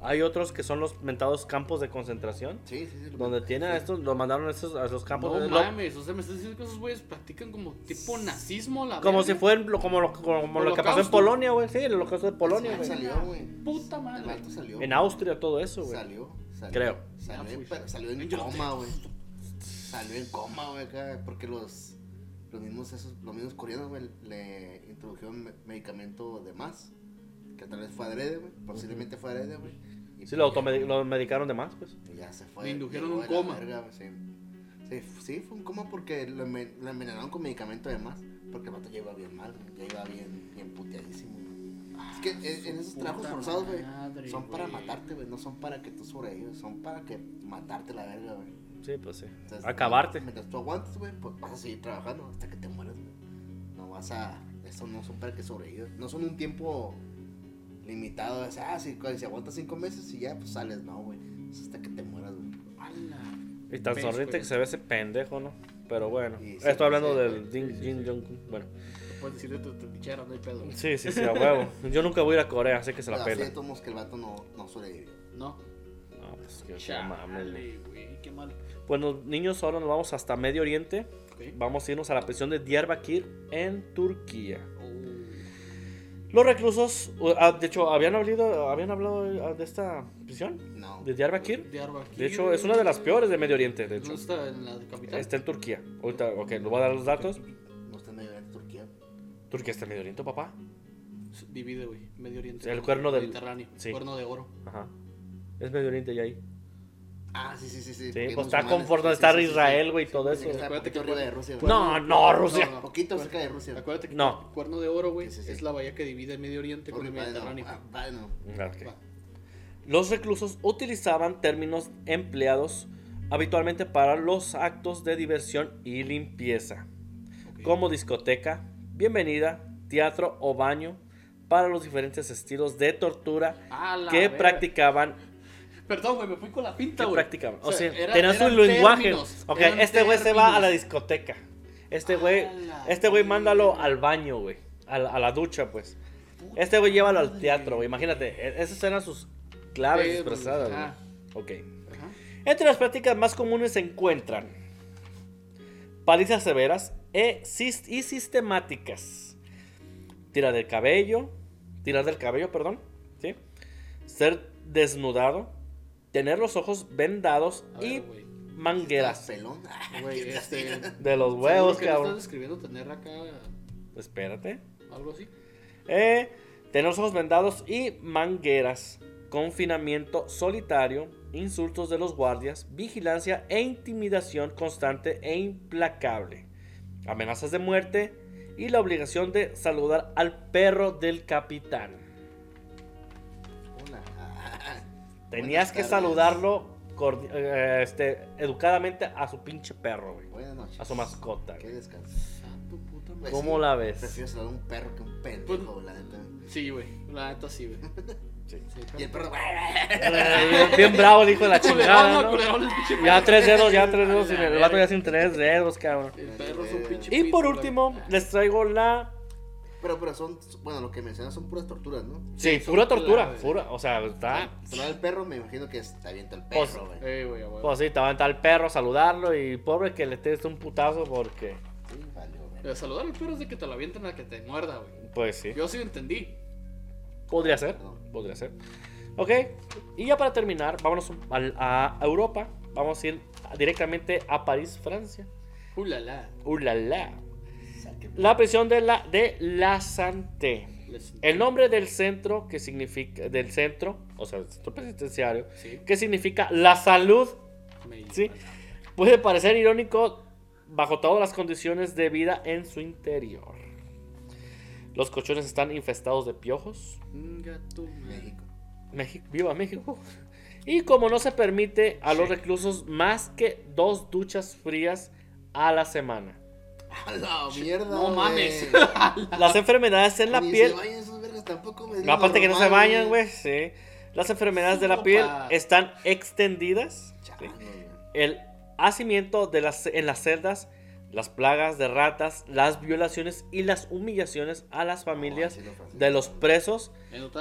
hay otros que son los mentados campos de concentración, Sí, sí, sí. lo- donde tienen a estos, los mandaron a estos, a esos campos, No de- lo- mames, o sea, me estás diciendo que esos güeyes practican como tipo nazismo, la como verga? si fuera lo- como lo, como lo que pasó en. Polonia, güey, sí, el holocausto de Polonia, El güey. salió, güey. Puta El madre. vato salió. En Austria, todo eso, güey. Salió, salió. Creo. Salió, Ah, en- salió no coma, güey. Salió en coma, güey, acá. Porque los, los mismos esos, los mismos coreanos, güey, le introdujeron me- medicamento de más. Que tal vez fue adrede, güey. Posiblemente fue adrede, güey. Sí, lo, pues lo medicaron de más, pues. y ya se fue. Le indujeron un coma. verga, sí. Sí, sí, fue un coma porque lo, lo envenenaron con medicamento de más. Porque el vato ya iba bien mal, ya iba bien, bien puteadísimo. Es que en, en esos trabajos forzados, güey, son para matarte, güey, no son para que tú sobrevivas, son para que matarte la verga, güey. Sí, pues sí. Entonces, Acabarte. Mientras tú aguantes, güey, pues vas a seguir trabajando hasta que te mueras, güey. No vas a. Eso no son para que sobrevivas. No son un tiempo limitado. Es, ah, si, si aguantas cinco meses y ya, pues sales. No, güey. Es hasta que te mueras, güey. Y tan sonriente que se ve ese pendejo, ¿no? Pero bueno. Sí, Estoy hablando sí, del. Jin, Sí, sí, Jin sí. Jong-un. Bueno. Puedes decir de tu, tu pichera, no hay pedo. güey. Sí, sí, sí, a huevo. Yo nunca voy a ir a Corea, así que se la así pela. todos modos que el vato no, no sobrevivió. No. No, pues que no mames, güey. Chale, qué mal. Bueno, niños, ahora nos vamos hasta Medio Oriente. Ok. Vamos a irnos a la prisión de Diyarbakir en Turquía. Los reclusos, ah, de hecho, ¿habían hablado, ¿habían hablado ah, de esta prisión? No. ¿De Diyarbakir? Diyarbakir, De hecho, es una de las peores de Medio Oriente, de hecho. ¿No está en la capital? Está en Turquía. Ahorita, ok, les voy a dar los datos. No está en medio de Turquía. Turquía está en Medio Oriente, papá. Divide, güey. Medio Oriente. El cuerno del- Mediterráneo. sí. Cuerno de oro. Ajá. Es Medio Oriente ya ahí. Ah, sí, sí, sí. Sí, Sí, pues está musulmanes, con por donde sí. Israel, güey, y todo eso. Acuérdate que arriba de Rusia, güey. No, no, Rusia. No, no. Poquito cerca de Rusia. Acuérdate que No. Cuerno de oro, güey, Sí, sí, sí. es la bahía que divide Medio Oriente con el. Mediterráneo. Ah, padre, no. Ok. Va. Los reclusos utilizaban términos empleados habitualmente para los actos de diversión y limpieza, como discoteca, bienvenida, teatro o baño, para los diferentes estilos de tortura que verga. practicaban. Perdón, güey, me fui con la pinta, güey. practicaban. O sea, era- eran lenguaje. términos, Ok, este güey se va a la discoteca. Este güey, este güey mándalo al baño, güey. A, la- a la ducha, pues. Este güey llévalo al teatro, güey. Imagínate, e- esas eran sus claves expresadas, ajá. güey. Ok. Ajá. Entre las prácticas más comunes se encuentran palizas severas e y sistemáticas. Tirar del cabello, tirar del cabello, perdón, ¿sí? Ser desnudado, tener los ojos vendados ver, y mangueras ¿Estás pelón? Güey, ¿Qué estás este. de los huevos, que cabrón. estás describiendo tener acá Espérate. algo así? Eh, tener los ojos vendados y mangueras. Confinamiento solitario, insultos de los guardias, vigilancia e intimidación constante e implacable. Amenazas de muerte y la obligación de saludar al perro del capitán. Tenías que saludarlo eh, este, educadamente a su pinche perro, güey. Buenas noches. A su mascota. Qué. Santo puta madre. Pues ¿Cómo la ves? Prefiero saludar a un perro que un pendejo, la neta. Sí, güey. La neta sí, güey. Sí. Sí, Y el perro. Eh, bien, bien bravo el hijo de la chingada, ¿no? Ya tres dedos, ya tres dedos, A el vato ya sin tres dedos, cabrón. El perro es un pinche Y por último, güey. les traigo la. Pero, pero son, bueno, lo que mencionas son puras torturas, ¿no? Sí, pura tortura, pura. O sea, está. Saludar al perro, me imagino que te avienta el Pues, perro, güey. Eh, güey, a huevo. Pues sí, te va a aventar el perro, saludarlo y pobre que le des un putazo porque. Sí, valió, güey. Eh, Saludar al perro es de que te lo avienten a que te muerda, güey. Pues sí. Yo sí entendí. Podría ser, Perdón. podría ser. Ok, y ya para terminar, vámonos a Europa. Vamos a ir directamente a París, Francia. Ulala. ¡Ulala! Saque- La prisión de la, de la Santé. El nombre del centro que significa del centro, o sea, el centro penitenciario, Sí. que significa la salud, sí, puede parecer irónico bajo todas las condiciones de vida en su interior. Los colchones están infestados de piojos. México. México, viva México. Y como no se permite a los reclusos más que dos duchas frías a la semana. A la mierda. No mames. Las enfermedades en la Ni piel. Se bañan esos vergas tampoco, güey. Aparte que no se bañan, güey. Sí. Las enfermedades de la piel están extendidas. Chale, ¿sí? güey. El hacimiento de las, en las celdas, las plagas de ratas, las violaciones y las humillaciones a las familias lo de los presos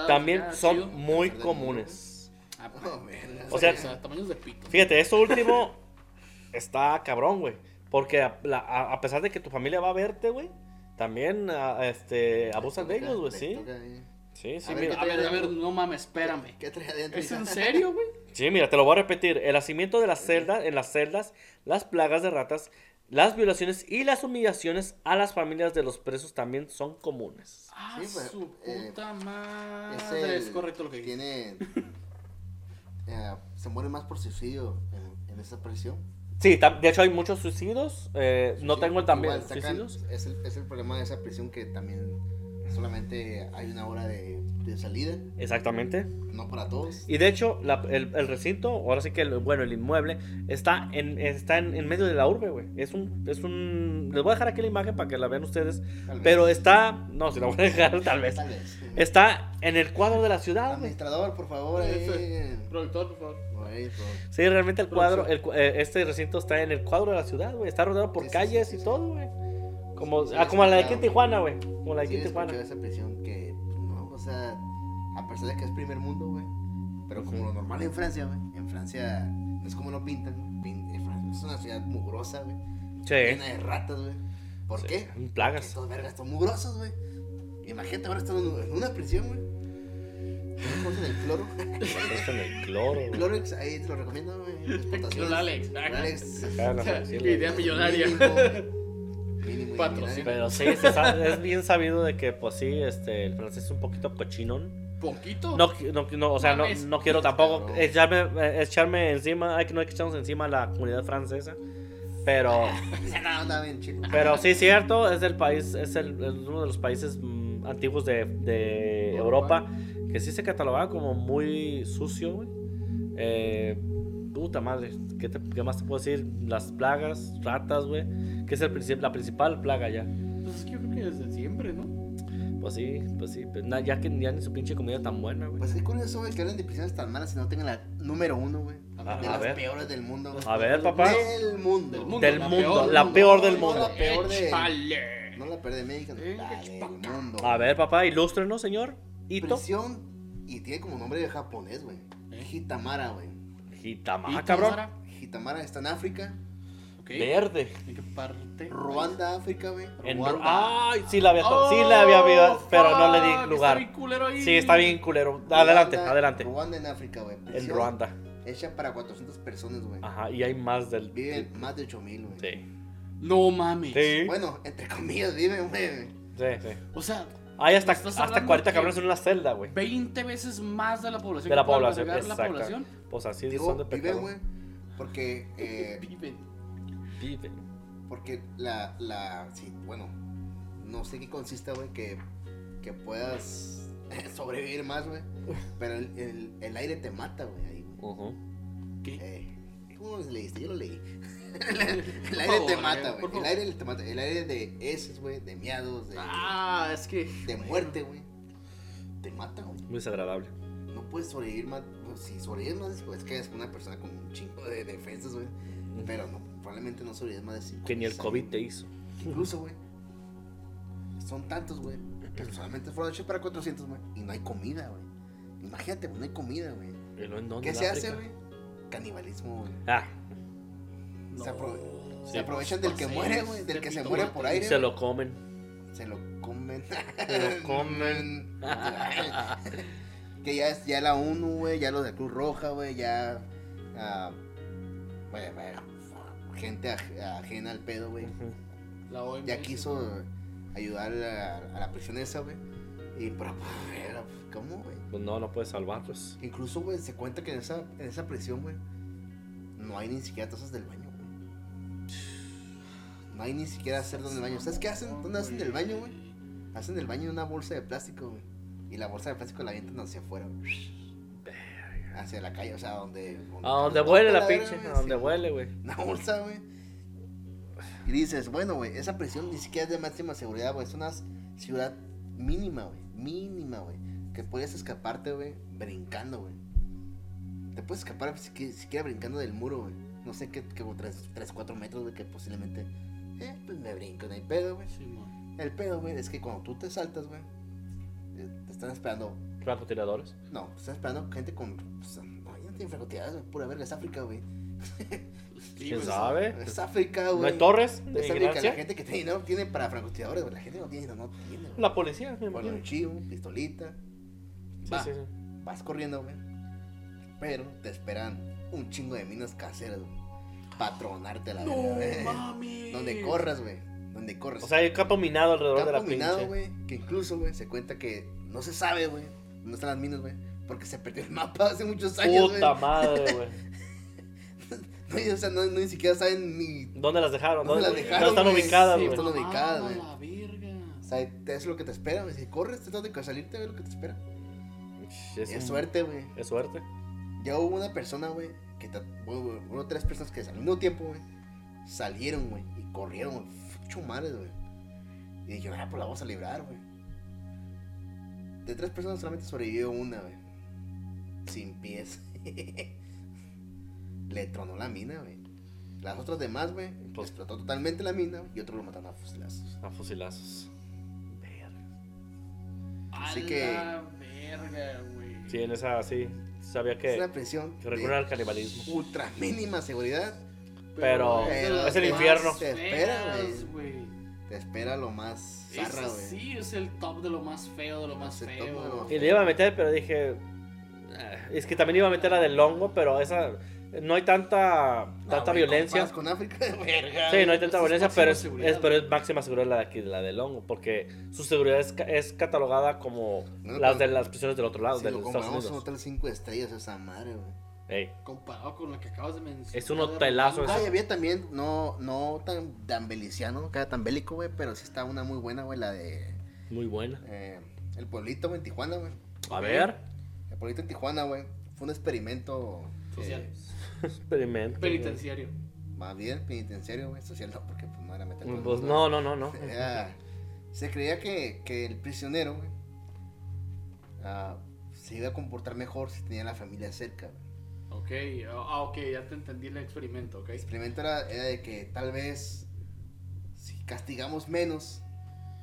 también son muy comunes. Ah, pues. O sea- tamaños de pito. Fíjate, esto último está cabrón, güey. Porque a, la- a- a pesar de que tu familia va a verte, güey, también a- este, abusan de ellos, güey, sí. Sí, sí, A ver. A ver, a ver, no mames, espérame. ¿Qué trae adentro? ¿Es en serio, güey? Sí, mira, te lo voy a repetir. El hacimiento de las celdas, en las celdas, las plagas de ratas, las violaciones y las humillaciones a las familias de los presos también son comunes. Ah, Sí, pues, su eh, puta madre. Es, el- correcto lo que. Tiene. eh, se muere más por suicidio en, en esa prisión. Sí, de hecho hay muchos suicidios. eh, no tengo el también igual sacan- suicidios. Es el, es el problema de esa prisión que también solamente hay una hora de, de salida, Exactamente. no para todos. Y de hecho, la- el, el recinto, ahora sí que, el, bueno, el inmueble, está en, está en, en medio de la urbe, güey. Es un, es un... Les voy a dejar aquí la imagen para que la vean ustedes. Tal vez. Pero está... No, si la voy a dejar, tal vez. Tal vez. Está en el cuadro de la ciudad. Administrador, por favor. ahí. Productor, por favor. Por- Sí, realmente el cuadro, el eh, este recinto está en el cuadro de la ciudad, güey. Está rodeado por Sí, calles sí, sí, y sí. todo, güey. Como, Sí, ah, como la de aquí en Tijuana, güey. Como la de aquí Sí, en Tijuana. esa prisión que, sea, a pesar de que es primer mundo, güey, pero como lo normal en Francia, güey, en Francia no es como lo pintan, pin- en Francia es una ciudad mugrosa, güey, llena Sí. de ratas, güey. ¿Por Sí, qué? plagas. Porque estos vergas son mugrosos, güey. Imagínate ahora están en una prisión, güey. ¿No conocen el cloro? En el cloro, güey. Clorox, ahí te lo recomiendo, güey. Alex. Alex. En. Idea millonaria. Patrocinio. Pero sí, se sabe- es bien sabido de que, pues sí, este, el francés es un poquito cochinón. Poquito. No, no, no, o sea, no, no quiero tampoco echarme, eh, echarme encima, hay que no hay que echarnos encima a la comunidad francesa. Pero, pero sí, cierto, es el país, es, el, es uno de los países mm, antiguos de, de Europa que sí se catalogaba como muy sucio, güey. Eh, puta madre, ¿qué, te- qué más te puedo decir? Las plagas, ratas, güey, que es el, princip- la principal plaga ya. Pues es que yo creo que desde siempre, ¿no? Pues sí, pues sí, pero na- ya que ya ni su pinche comida tan buena, güey. Pues es curioso, güey, que hablen de prisiones tan malas y no tengan la número uno, güey. A- de a las ver. peores del mundo, güey. A ver, papá. Del mundo. Del mundo. Del la mundo, peor la del peor del No, mundo. la peor de- Échale. No la peor de México, Eh, la mundo. A ver, papá, ilústrenos, señor. Ito. Prisión y tiene como nombre de japonés, güey. ¿Eh? Hitamara, güey. Hitama, ¿Y Ah, cabrón. Está en África. Verde. ¿En qué parte? Ruanda, África, güey. En Ruanda. Ay, sí la había, to- sí la había visto, pero no le Oh, di lugar. Está bien culero ahí. Sí, está bien culero. Adelante, Ruanda- adelante. Ruanda en África, güey. En Ruanda. Hecha para 400 personas, güey. Ajá, y hay más del. Viven más de 8000, güey. Sí. No mames. Sí. Bueno, entre comillas, viven, güey. Sí, sí. O sea, Hay hasta, ¿Estás hasta hablando 40 que- cabrones en una celda, güey. 20 veces más de la población. De la población, la exacto. población. Pues así Digo, son de viven, pecado. güey. Porque, eh, Viven. Viven. porque la, la, sí, bueno, no sé qué consiste, güey, que, que puedas sobrevivir más, güey. Pero el, el, el aire te mata, güey, ahí, güey. Ujú. ¿Qué? Eh, ¿Cómo lo leíste? Yo lo leí. el aire favor, te eh, mata, por güey. El aire te mata. El aire de heces, güey, de miados, de, Ah, es que. de muerte, güey. Te mata, güey. Muy desagradable. No puedes sobrevivir más. pues, si sobrevives más, pues que es una persona con un chingo de defensas, güey. Pero no, probablemente no sobrevives más de 5 Que ni el COVID te hizo. Incluso, güey. Son tantos, güey. Que solamente fueron hechos para 400, güey. Y no hay comida, güey. Imagínate, güey, no hay comida, güey. ¿Qué ¿En se hace, güey? Canibalismo, güey. Ah, Se, apro- Sí. se aprovechan del que muere, güey. Del de que se muere por y aire. se lo comen. Se lo comen. Se lo comen. que ya es ya la ONU, güey, ya los de Cruz Roja, güey, ya güey, güey, gente aj- ajena al pedo, güey. Ya quiso ayudar a, a la prisión esa, güey. Y pero pero, ¿cómo, güey? Pues no, no puedes salvarlos. Incluso, güey, se cuenta que en esa en esa prisión, güey, no hay ni siquiera tazas del baño. No hay ni siquiera hacer donde el baño. ¿Sabes qué hacen? ¿Dónde hacen del baño, güey? hacen el baño en una bolsa de plástico, güey. Y la bolsa de plástico la avientan hacia afuera, güey. Hacia la calle, o sea, donde. A donde huele la pinche, a donde huele, güey. Una bolsa, güey. Y dices, bueno, güey, esa prisión ni siquiera es de máxima seguridad, güey. Es una ciudad mínima, güey. Mínima, güey. Que puedes escaparte, güey, brincando, güey. Te puedes escapar qui- siquiera brincando del muro, güey. No sé qué, qué 3, 4 metros, güey, que posiblemente. Eh, pues me brinco, no hay pedo, güey. Simón. El pedo, güey, es que cuando tú te saltas, güey, eh, te están esperando. Francotiradores. No, te están esperando gente con. Pues, no, ya no tienen francotiradores, güey. Pura verga, es África, güey. Sí, ¿Quién pues, sabe? Es África, ¿No güey. hay torres de Es África, la gente que tiene dinero tiene para francotiradores, güey. La gente no tiene, no tiene, güey. La policía, me Bueno, imagino. un chivo, pistolita. Sí, Va, sí, sí. vas corriendo, güey. Pero te esperan un chingo de minas caseras, güey. Patronarte la No verga, güey. mami. Donde corras, güey. Donde corras. O sea, hay campo minado alrededor de la minado, pinche. güey. Que incluso, güey, se cuenta que no se sabe, güey. No están las minas, güey. Porque se perdió el mapa hace muchos años. Puta madre, güey. No, o sea, no, no ni siquiera saben ni. ¿Dónde las dejaron? ¿Dónde las ¿Dónde dejaron, están güey? ubicadas, Sí, güey? están ubicadas, güey. la verga. O sea, es lo que te espera, güey. Si corres, tratas de salirte, güey, lo que te espera. Es, Es un- suerte, güey. Es suerte. Ya hubo una persona, güey, que uno tres personas que al mismo tiempo, güey, salieron, güey, y corrieron, güey, fucho madres, güey. Y dije, ah, pues la vamos a librar, güey. De tres personas solamente sobrevivió una, güey. Sin pies. Le tronó la mina, güey. Las otras demás, güey, Pues- explotó totalmente la mina y otro lo mataron a fusilazos. A fusilazos. Así A que- la verga, güey. Sí, en esa, sí. Sabía Es que, una prisión que recurre de al canibalismo. ultra mínima seguridad. Pero de es el infierno. Te espera, güey. Te espera lo más zarra, güey. sí es el top de lo más feo, de lo más Es el top de lo feo. más Y le iba a meter, pero dije. "Ah", Es que también iba a meter la del hongo, pero esa. No hay tanta, tanta Ah, violencia. con África, verga. Sí, no hay pues tanta es violencia, pero es, seguridad. es- pero es máxima seguridad la de aquí, la del hongo, porque su seguridad es, ca- es catalogada como No, las de las prisiones del otro lado, Si de lo los Estados a un Unidos. hotel 5 estrellas, esa madre, güey. Ey, Comparado con lo que acabas de mencionar. Es un hotelazo de Ah, y había también, no, no tan, tan beliciano, cada tan bélico, güey, pero sí está una muy buena, güey, la de muy buena. eh, El Pueblito, güey, en Tijuana, güey. A ver, El Pueblito en Tijuana, güey. Fue un experimento Social. eh, experimento. Penitenciario. más bien penitenciario, güey, social no, porque pues no era meter Pues mundo, no, no, no, no. Era- se creía que, que el prisionero, güey, ah, se iba a comportar mejor si tenía la familia cerca, güey. Ok, ah, ok, ya te entendí el experimento, ok. El experimento era, era de que tal vez si castigamos menos,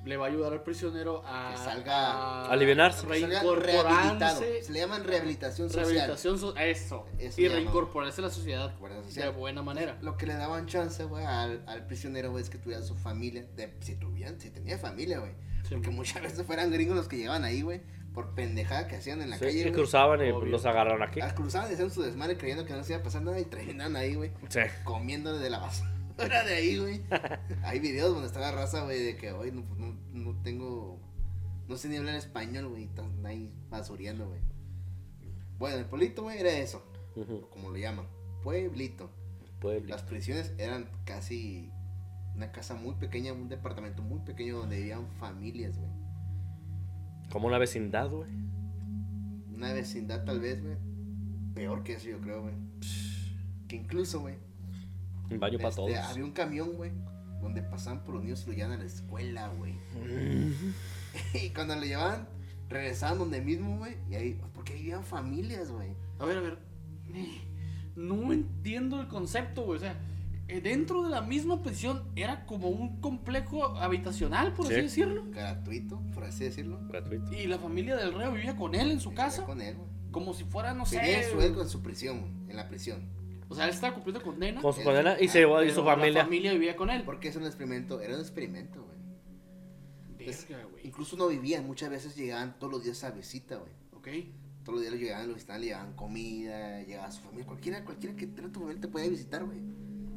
Le va a ayudar al prisionero a. Que salga- A que rehabilitado. Reincorporarse. Se le llaman rehabilitación social. Rehabilitación, so- eso. Eso y reincorporarse a la sociedad de buena manera. Lo que le daban chance, güey, al, al prisionero, güey, es que tuviera su familia. De, si tuvieran, si tenía familia, güey. Sí. Porque muchas veces fueran gringos los que llegaban ahí, güey, por pendejada que hacían en la Sí, calle. güey. cruzaban y Obvio. los agarraron aquí. Las cruzaban y hacían su desmadre creyendo que no se iba a pasar nada y terminaban ahí, güey, Sí. comiendo de la basura de ahí, güey. Hay videos donde está la raza, güey, de que hoy no, pues, no, no tengo. No sé ni hablar español, güey, están ahí basureando, güey. Bueno, el pueblito, güey, era eso, como lo llaman. Pueblito. Pueblo. Las prisiones eran casi una casa muy pequeña, un departamento muy pequeño donde vivían familias, güey. Como una vecindad, güey. Una vecindad tal vez, güey. Peor que eso, yo creo, güey. Que incluso, güey. Un baño para este, todos. había un camión, güey. Donde pasaban por los niños y lo llevaban a la escuela, güey. y cuando lo llevaban, regresaban donde mismo, güey. Y ahí, porque ahí vivían familias, güey. A ver, a ver. No entiendo el concepto, güey. O sea, eh, dentro de la misma prisión era como un complejo habitacional, por Sí. así decirlo. Gratuito, por así decirlo. Gratuito. Y la familia del reo vivía con él en su casa. Con él, güey. Como si fuera, no Tenía sé. sueldo en su prisión, en la prisión. O sea, él estaba cumpliendo condena. Con su condena y se llevó y su La familia. familia vivía con él. Porque es un experimento, era un experimento, güey. Verga, güey. Incluso no vivían, muchas veces llegaban todos los días a visita, güey. Ok. Todos los días lo llegaban, lo visitaban, le llevaban comida, llegaba su familia, cualquiera, cualquiera que tenga tu familia te podía visitar, güey.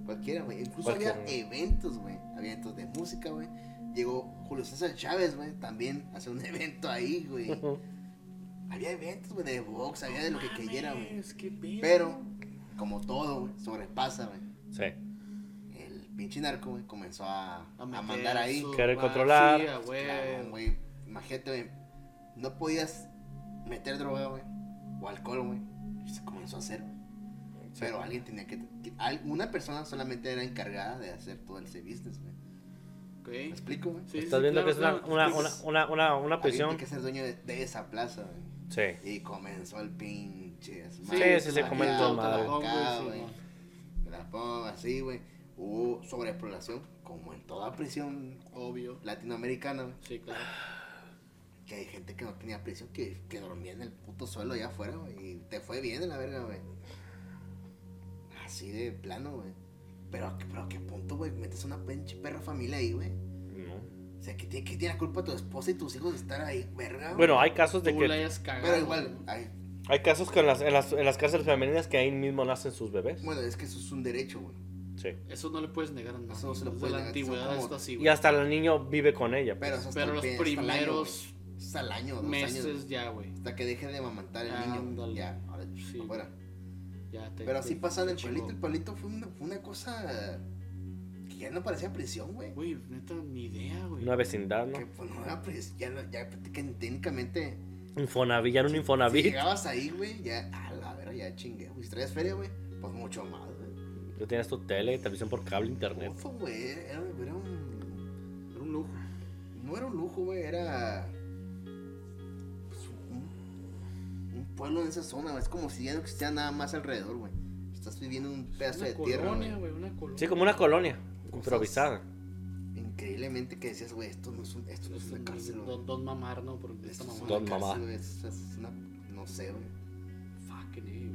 Cualquiera, güey. Incluso había eventos, güey. Había eventos de música, güey. Llegó Julio César Chávez, güey, también a hacer un evento ahí, güey. Había eventos, güey, de box, había de lo que quiera, güey. Mames, qué pedo. Pero, como todo, güey, sobrepasa, güey. Sí. El pinche narco, güey, comenzó a, mandar ahí. Querer ah, controlar. sí, güey, imagínate, güey, no podías meter droga, güey, o alcohol, güey. Y se comenzó a hacer, güey. Pero alguien tenía que, Una persona solamente era encargada de hacer todo ese business, güey. ¿Me Ok. explico, güey? Sí, Estás sí, viendo claro, que es una, claro. una, una, una, una, prisión. tiene que ser dueño de, de esa plaza, güey. Sí. Y comenzó el pinche Sí, desmadre, sí, sí, comenzó el acá, madre. acá, Sí, güey. güey. Me la pongo así, güey. Hubo sobreexploración, como en toda prisión Obvio. latinoamericana, güey. Sí, claro. Que hay gente que no tenía prisión, que, que dormía en el puto suelo allá afuera, güey. Y te fue bien en la verga, güey. Así de plano, güey. Pero, a qué- pero a qué punto, güey, metes una pinche perra familia ahí, güey. No. O sea, que tiene, que tiene la culpa tu esposa y tus hijos de estar ahí, verga. Bueno, hay casos de Tú que la hayas cagado. Pero igual, hay, hay casos que en las, en las, en las cárceles femeninas que ahí mismo nacen sus bebés. bueno, es que eso es un derecho, güey. Sí. Eso no le puedes negar a nadie. Eso no se lo puede la negar, antigüedad como- así, Y güey. hasta el niño vive con ella. Pero, pues. es hasta Pero el los el primeros. Hasta el año, dos meses años. ya, güey. Hasta que deje de amamantar el niño. Ándale. Ya, ahora, Sí. afuera. Ya te, Pero así te- pasa en el pueblito. El pueblito fue una, fue una cosa que ya no parecía prisión, güey. Güey, neta, ni idea, güey. Una vecindad, ¿no? Que pues no era prisión. Ya, ya técnicamente. Infonavit, ya era un Si Infonavit. llegabas ahí, güey, ya, a la vera, ya chingue. güey. Si traías feria, güey, pues mucho más, güey. Tú tienes tu tele, televisión por cable, internet. Ufo, güey, era, era un. Era un lujo. No era un lujo, güey, era. pues, un, un pueblo en esa zona, güey. Es como si ya no existiera nada más alrededor, güey. Estás viviendo en un pedazo Una de tierra, colonia, güey. güey, una colonia. Sí, como una colonia Cosas- improvisada. Increíblemente que decías, güey, esto no es, un, esto no es Es una un- cárcel. Don, don mamar, ¿no? Porque Esto es Don cárcel, mamá. güey, Es, es una. No sé, güey. Fucking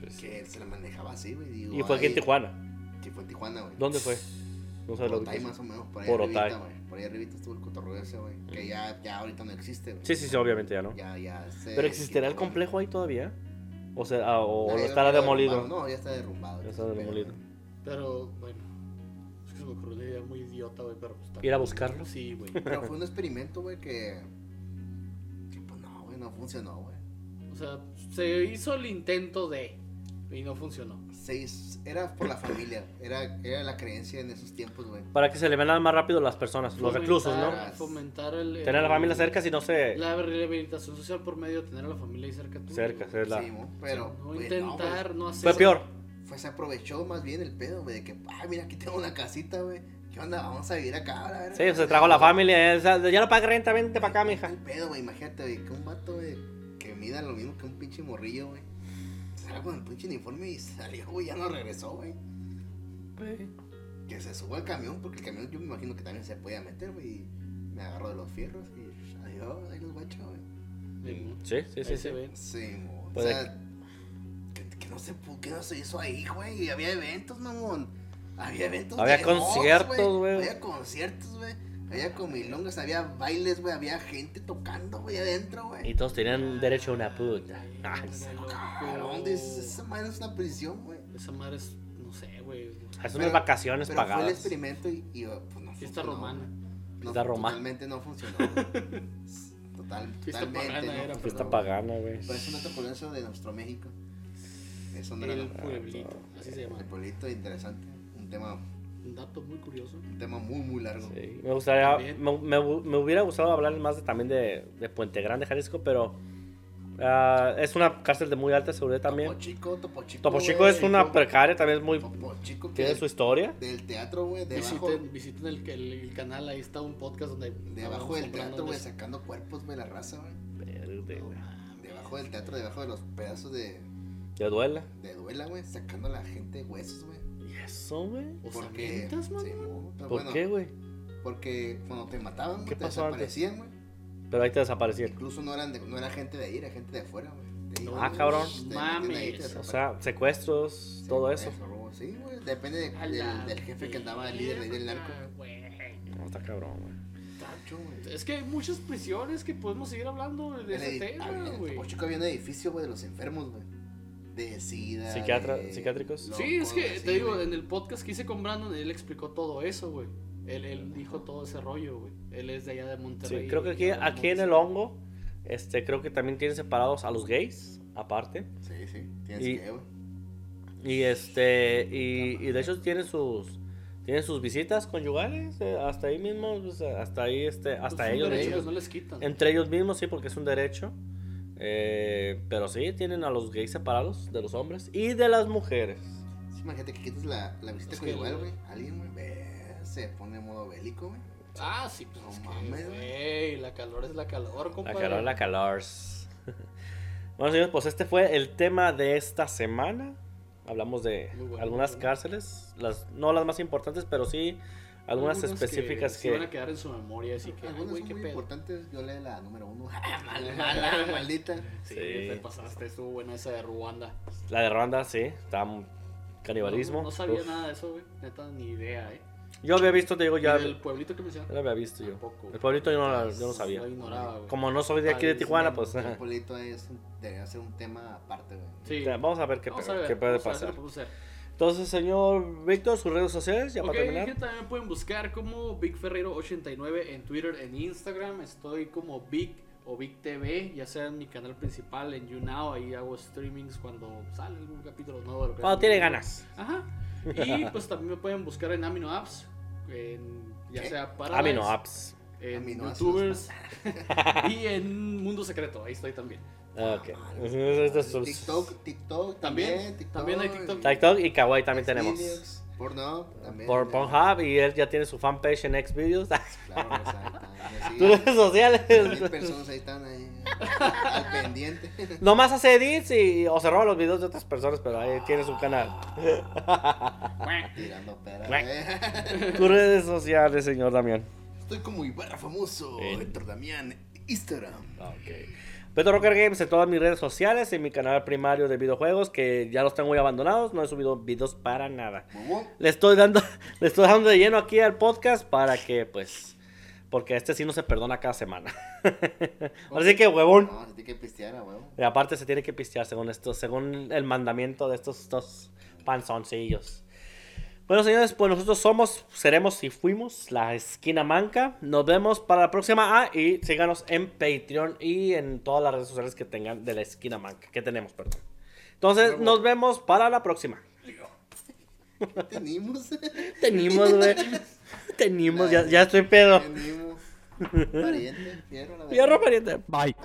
güey. Que se la manejaba así, güey. digo, Y fue aquí en Tijuana. Sí, fue en Tijuana, güey. ¿Dónde fue? No sé Por lo Otay que más o menos, por ahí Por arribita, Otay. güey. Por ahí arribita estuvo el cotorreo ese, güey. Que ya, ya ahorita no existe, güey. Sí, sí, sí, obviamente ya no. Ya, ya se Pero existirá el complejo ahí todavía. O sea, ah, o, Ya, o ya estará está demolido. No, ya está derrumbado. Ya está. Pero, bueno. Es me ocurrió una idea muy idiota, güey, pero pues ¿Ir a buscarlo? Sí, güey. Pero fue un experimento, güey, que. Que pues no, güey, no funcionó, güey. O sea, se hizo el intento de. Y no funcionó. Se hizo- Era por la familia. Era, era la creencia en esos tiempos, güey. Para que se le vean más rápido las personas, los reclusos, ¿no? Fomentar- Fomentar el. Tener a la familia cerca si no se... La rehabilitación social por medio de tener a la familia ahí cerca tuyo, Cerca, ser la... Sí, pero. no pues, intentar, no, güey. hacer. Fue peor. Fue, se aprovechó más bien el pedo, güey, de que, ay, mira, aquí tengo una casita, güey. ¿Qué onda? Vamos a vivir acá ahora, a ver. Sí, se trajo la familia. eh, o sea, Ya no paga renta, vente para acá, mija. El pedo, güey, imagínate, güey, que un vato, güey, que mida lo mismo que un pinche morrillo, güey. Salió con el pinche uniforme y salió, güey, ya no regresó, güey. Que se suba al camión, porque el camión yo me imagino que también se podía meter, güey. y Me agarró de los fierros y adiós, ahí los guachos, güey. Sí, Sí, sí, ahí sí. sí. Sí, o Puede sea, no se pu- que no se hizo ahí, güey. y Había eventos, mamón. Había eventos. Había de conciertos, güey. Había conciertos, güey. Había comilongas, había bailes, güey. Había gente tocando, güey, adentro, güey. Y todos tenían derecho a una puta. Ah, Cabrón, esa madre es una prisión, güey. Esa madre es. No sé, güey. Es unas vacaciones Pero fue el pagadas. experimento y, y, pues no Fiesta funcionó, romana. No, Fiesta romana. Totalmente no funcionó. Total, Fiesta totalmente pagana no era, Fiesta pagana, güey. Pero es un dato curioso de nuestro México. Eso no era El nada. pueblito. Así se llama. El pueblito interesante. Un tema, Un dato muy curioso. un tema muy, muy largo. Sí, me gustaría, me, me- me hubiera gustado hablar más de, también de, de Puente Grande, Jalisco, pero ah, es una cárcel de muy alta seguridad también. Topo Chico, Topo Chico. Topo Chico es una precaria, también es muy... Topo Chico Tiene su historia. del teatro, güey, Visiten, visiten el, el, el canal, ahí está un podcast donde. debajo del teatro, güey, sacando cuerpos, güey, la raza, güey. Verde, güey. Debajo del teatro, debajo de los pedazos de, ¿Te duela? de duela, güey, sacando a la gente huesos, güey. ¿Y eso, güey? Porque, sí, ¿Por bueno, qué, güey? Porque cuando te mataban, güey, ¿Qué te pasó antes? desaparecían, güey. Pero ahí te desaparecieron. Incluso no eran de, no era gente de ahí, era gente de afuera, güey. De Ah, cabrón. Mames. O sea, secuestros, Sí, todo eso. Sí, güey, depende de- del, del jefe que andaba, el líder de ahí del narco. güey. No, está cabrón, güey. Tacho, güey. Es que hay muchas prisiones que podemos seguir hablando de ese tema, güey. Topo Chico había un edificio, güey, de los enfermos, güey. De sida. Psiquiatra- de psiquiátricos. Sí, es que te digo, güey. en el podcast que hice con Brandon, él explicó todo eso, güey. Él, él dijo todo ese rollo, güey. Él es de allá de Sí, Monterrey. creo que aquí, aquí en el hongo, este, creo que también tienen separados a los gays, aparte. Sí, sí, tienes Y- que, güey. Y este, y, y de hecho tienen sus, tienen sus visitas conyugales, eh, hasta ahí mismo, pues, hasta ahí, este, hasta Pues, ellos. derecho no les quitan. Entre ellos mismos, sí, porque es un derecho. Eh, pero sí, tienen a los gays separados de los hombres y de las mujeres. Sí, imagínate que quites la, la visita Es conyugal, güey. Alguien, güey, se pone en modo bélico, güey. Ah, sí, pues No es mames, güey, la calor es la calor, La compadre. calor, la calor. bueno, señores, pues este fue el tema de esta semana. Hablamos de bueno, algunas cárceles, las, no las más importantes, pero sí algunas específicas que... que... se van a quedar en su memoria, así que, Algunas güey, son qué muy pedo. importantes. Yo leí la número uno. mala, mala, maldita. Sí, Sí. te pasaste, estuvo buena esa de Ruanda. La de Ruanda, sí, está mu- canibalismo. No, no sabía Uf. nada de eso, güey. Neta, ni idea, eh. Yo había visto, te digo, ya, Y del pueblito que mencionaste. ya lo había visto yo. Tampoco. El pueblito yo no, la- yo no sabía. Lo ignoraba, güey. Como no soy de aquí de. Tijuana, pues... El polito es un- debería ser un tema aparte, güey. Sí. Vamos a ver qué, Vamos pe- a ver, qué puede vamos a ver Entonces, señor Víctor, sus redes sociales, ya Ok, para terminar. gente, también me pueden buscar como Big Ferreiro89 en Twitter, en Instagram. Estoy como Big o Big TV, ya sea en mi canal principal en YouNow. Ahí hago streamings cuando sale algún capítulo nuevo. de lo que Cuando tiene ganas. Ajá. Y pues también me pueden buscar en Amino Apps, en, ya ¿Qué? sea para Amino Apps. en. YouTubers y en Mundo Secreto. Ahí estoy también. Ah, Ok. TikTok, TikTok También, también. TikTok, también hay TikTok. TikTok y Kawaii también tenemos. Pornhub también. Por Pornhub y él ya tiene su fanpage en Xvideos. Claro, Tus redes sociales. Mil personas ahí están ahí al pendiente. Nomás hace edits y, o se roba los videos de otras personas, pero ahí tiene su canal. Tirando pera. Guac. eh. Tus redes sociales, señor Damián. Estoy como Ibarra famoso. Héctor Damián, Instagram. Ok. Beto Rocker Games en todas mis redes sociales, en mi canal primario de videojuegos, que ya los tengo muy abandonados, no he subido videos para nada. Le estoy dando, le estoy dando de lleno aquí al podcast para que, pues, porque este sí no se perdona cada semana. Así que, huevón. No, se tiene que pistear, a huevo. Y aparte se tiene que pistear según esto, según el mandamiento de estos dos panzoncillos. Bueno, señores, pues nosotros somos, seremos y fuimos la esquina manca. Nos vemos para la próxima. Ah, y síganos en Patreon y en todas las redes sociales que tengan de la esquina manca, que tenemos, perdón. Entonces, nos vemos para la próxima. ¿Qué tenemos? Tenimos, güey. Tenimos, ya, ya estoy pedo. Tenemos. Pariente, fierro, la verdad. Fierro, pariente. Bye.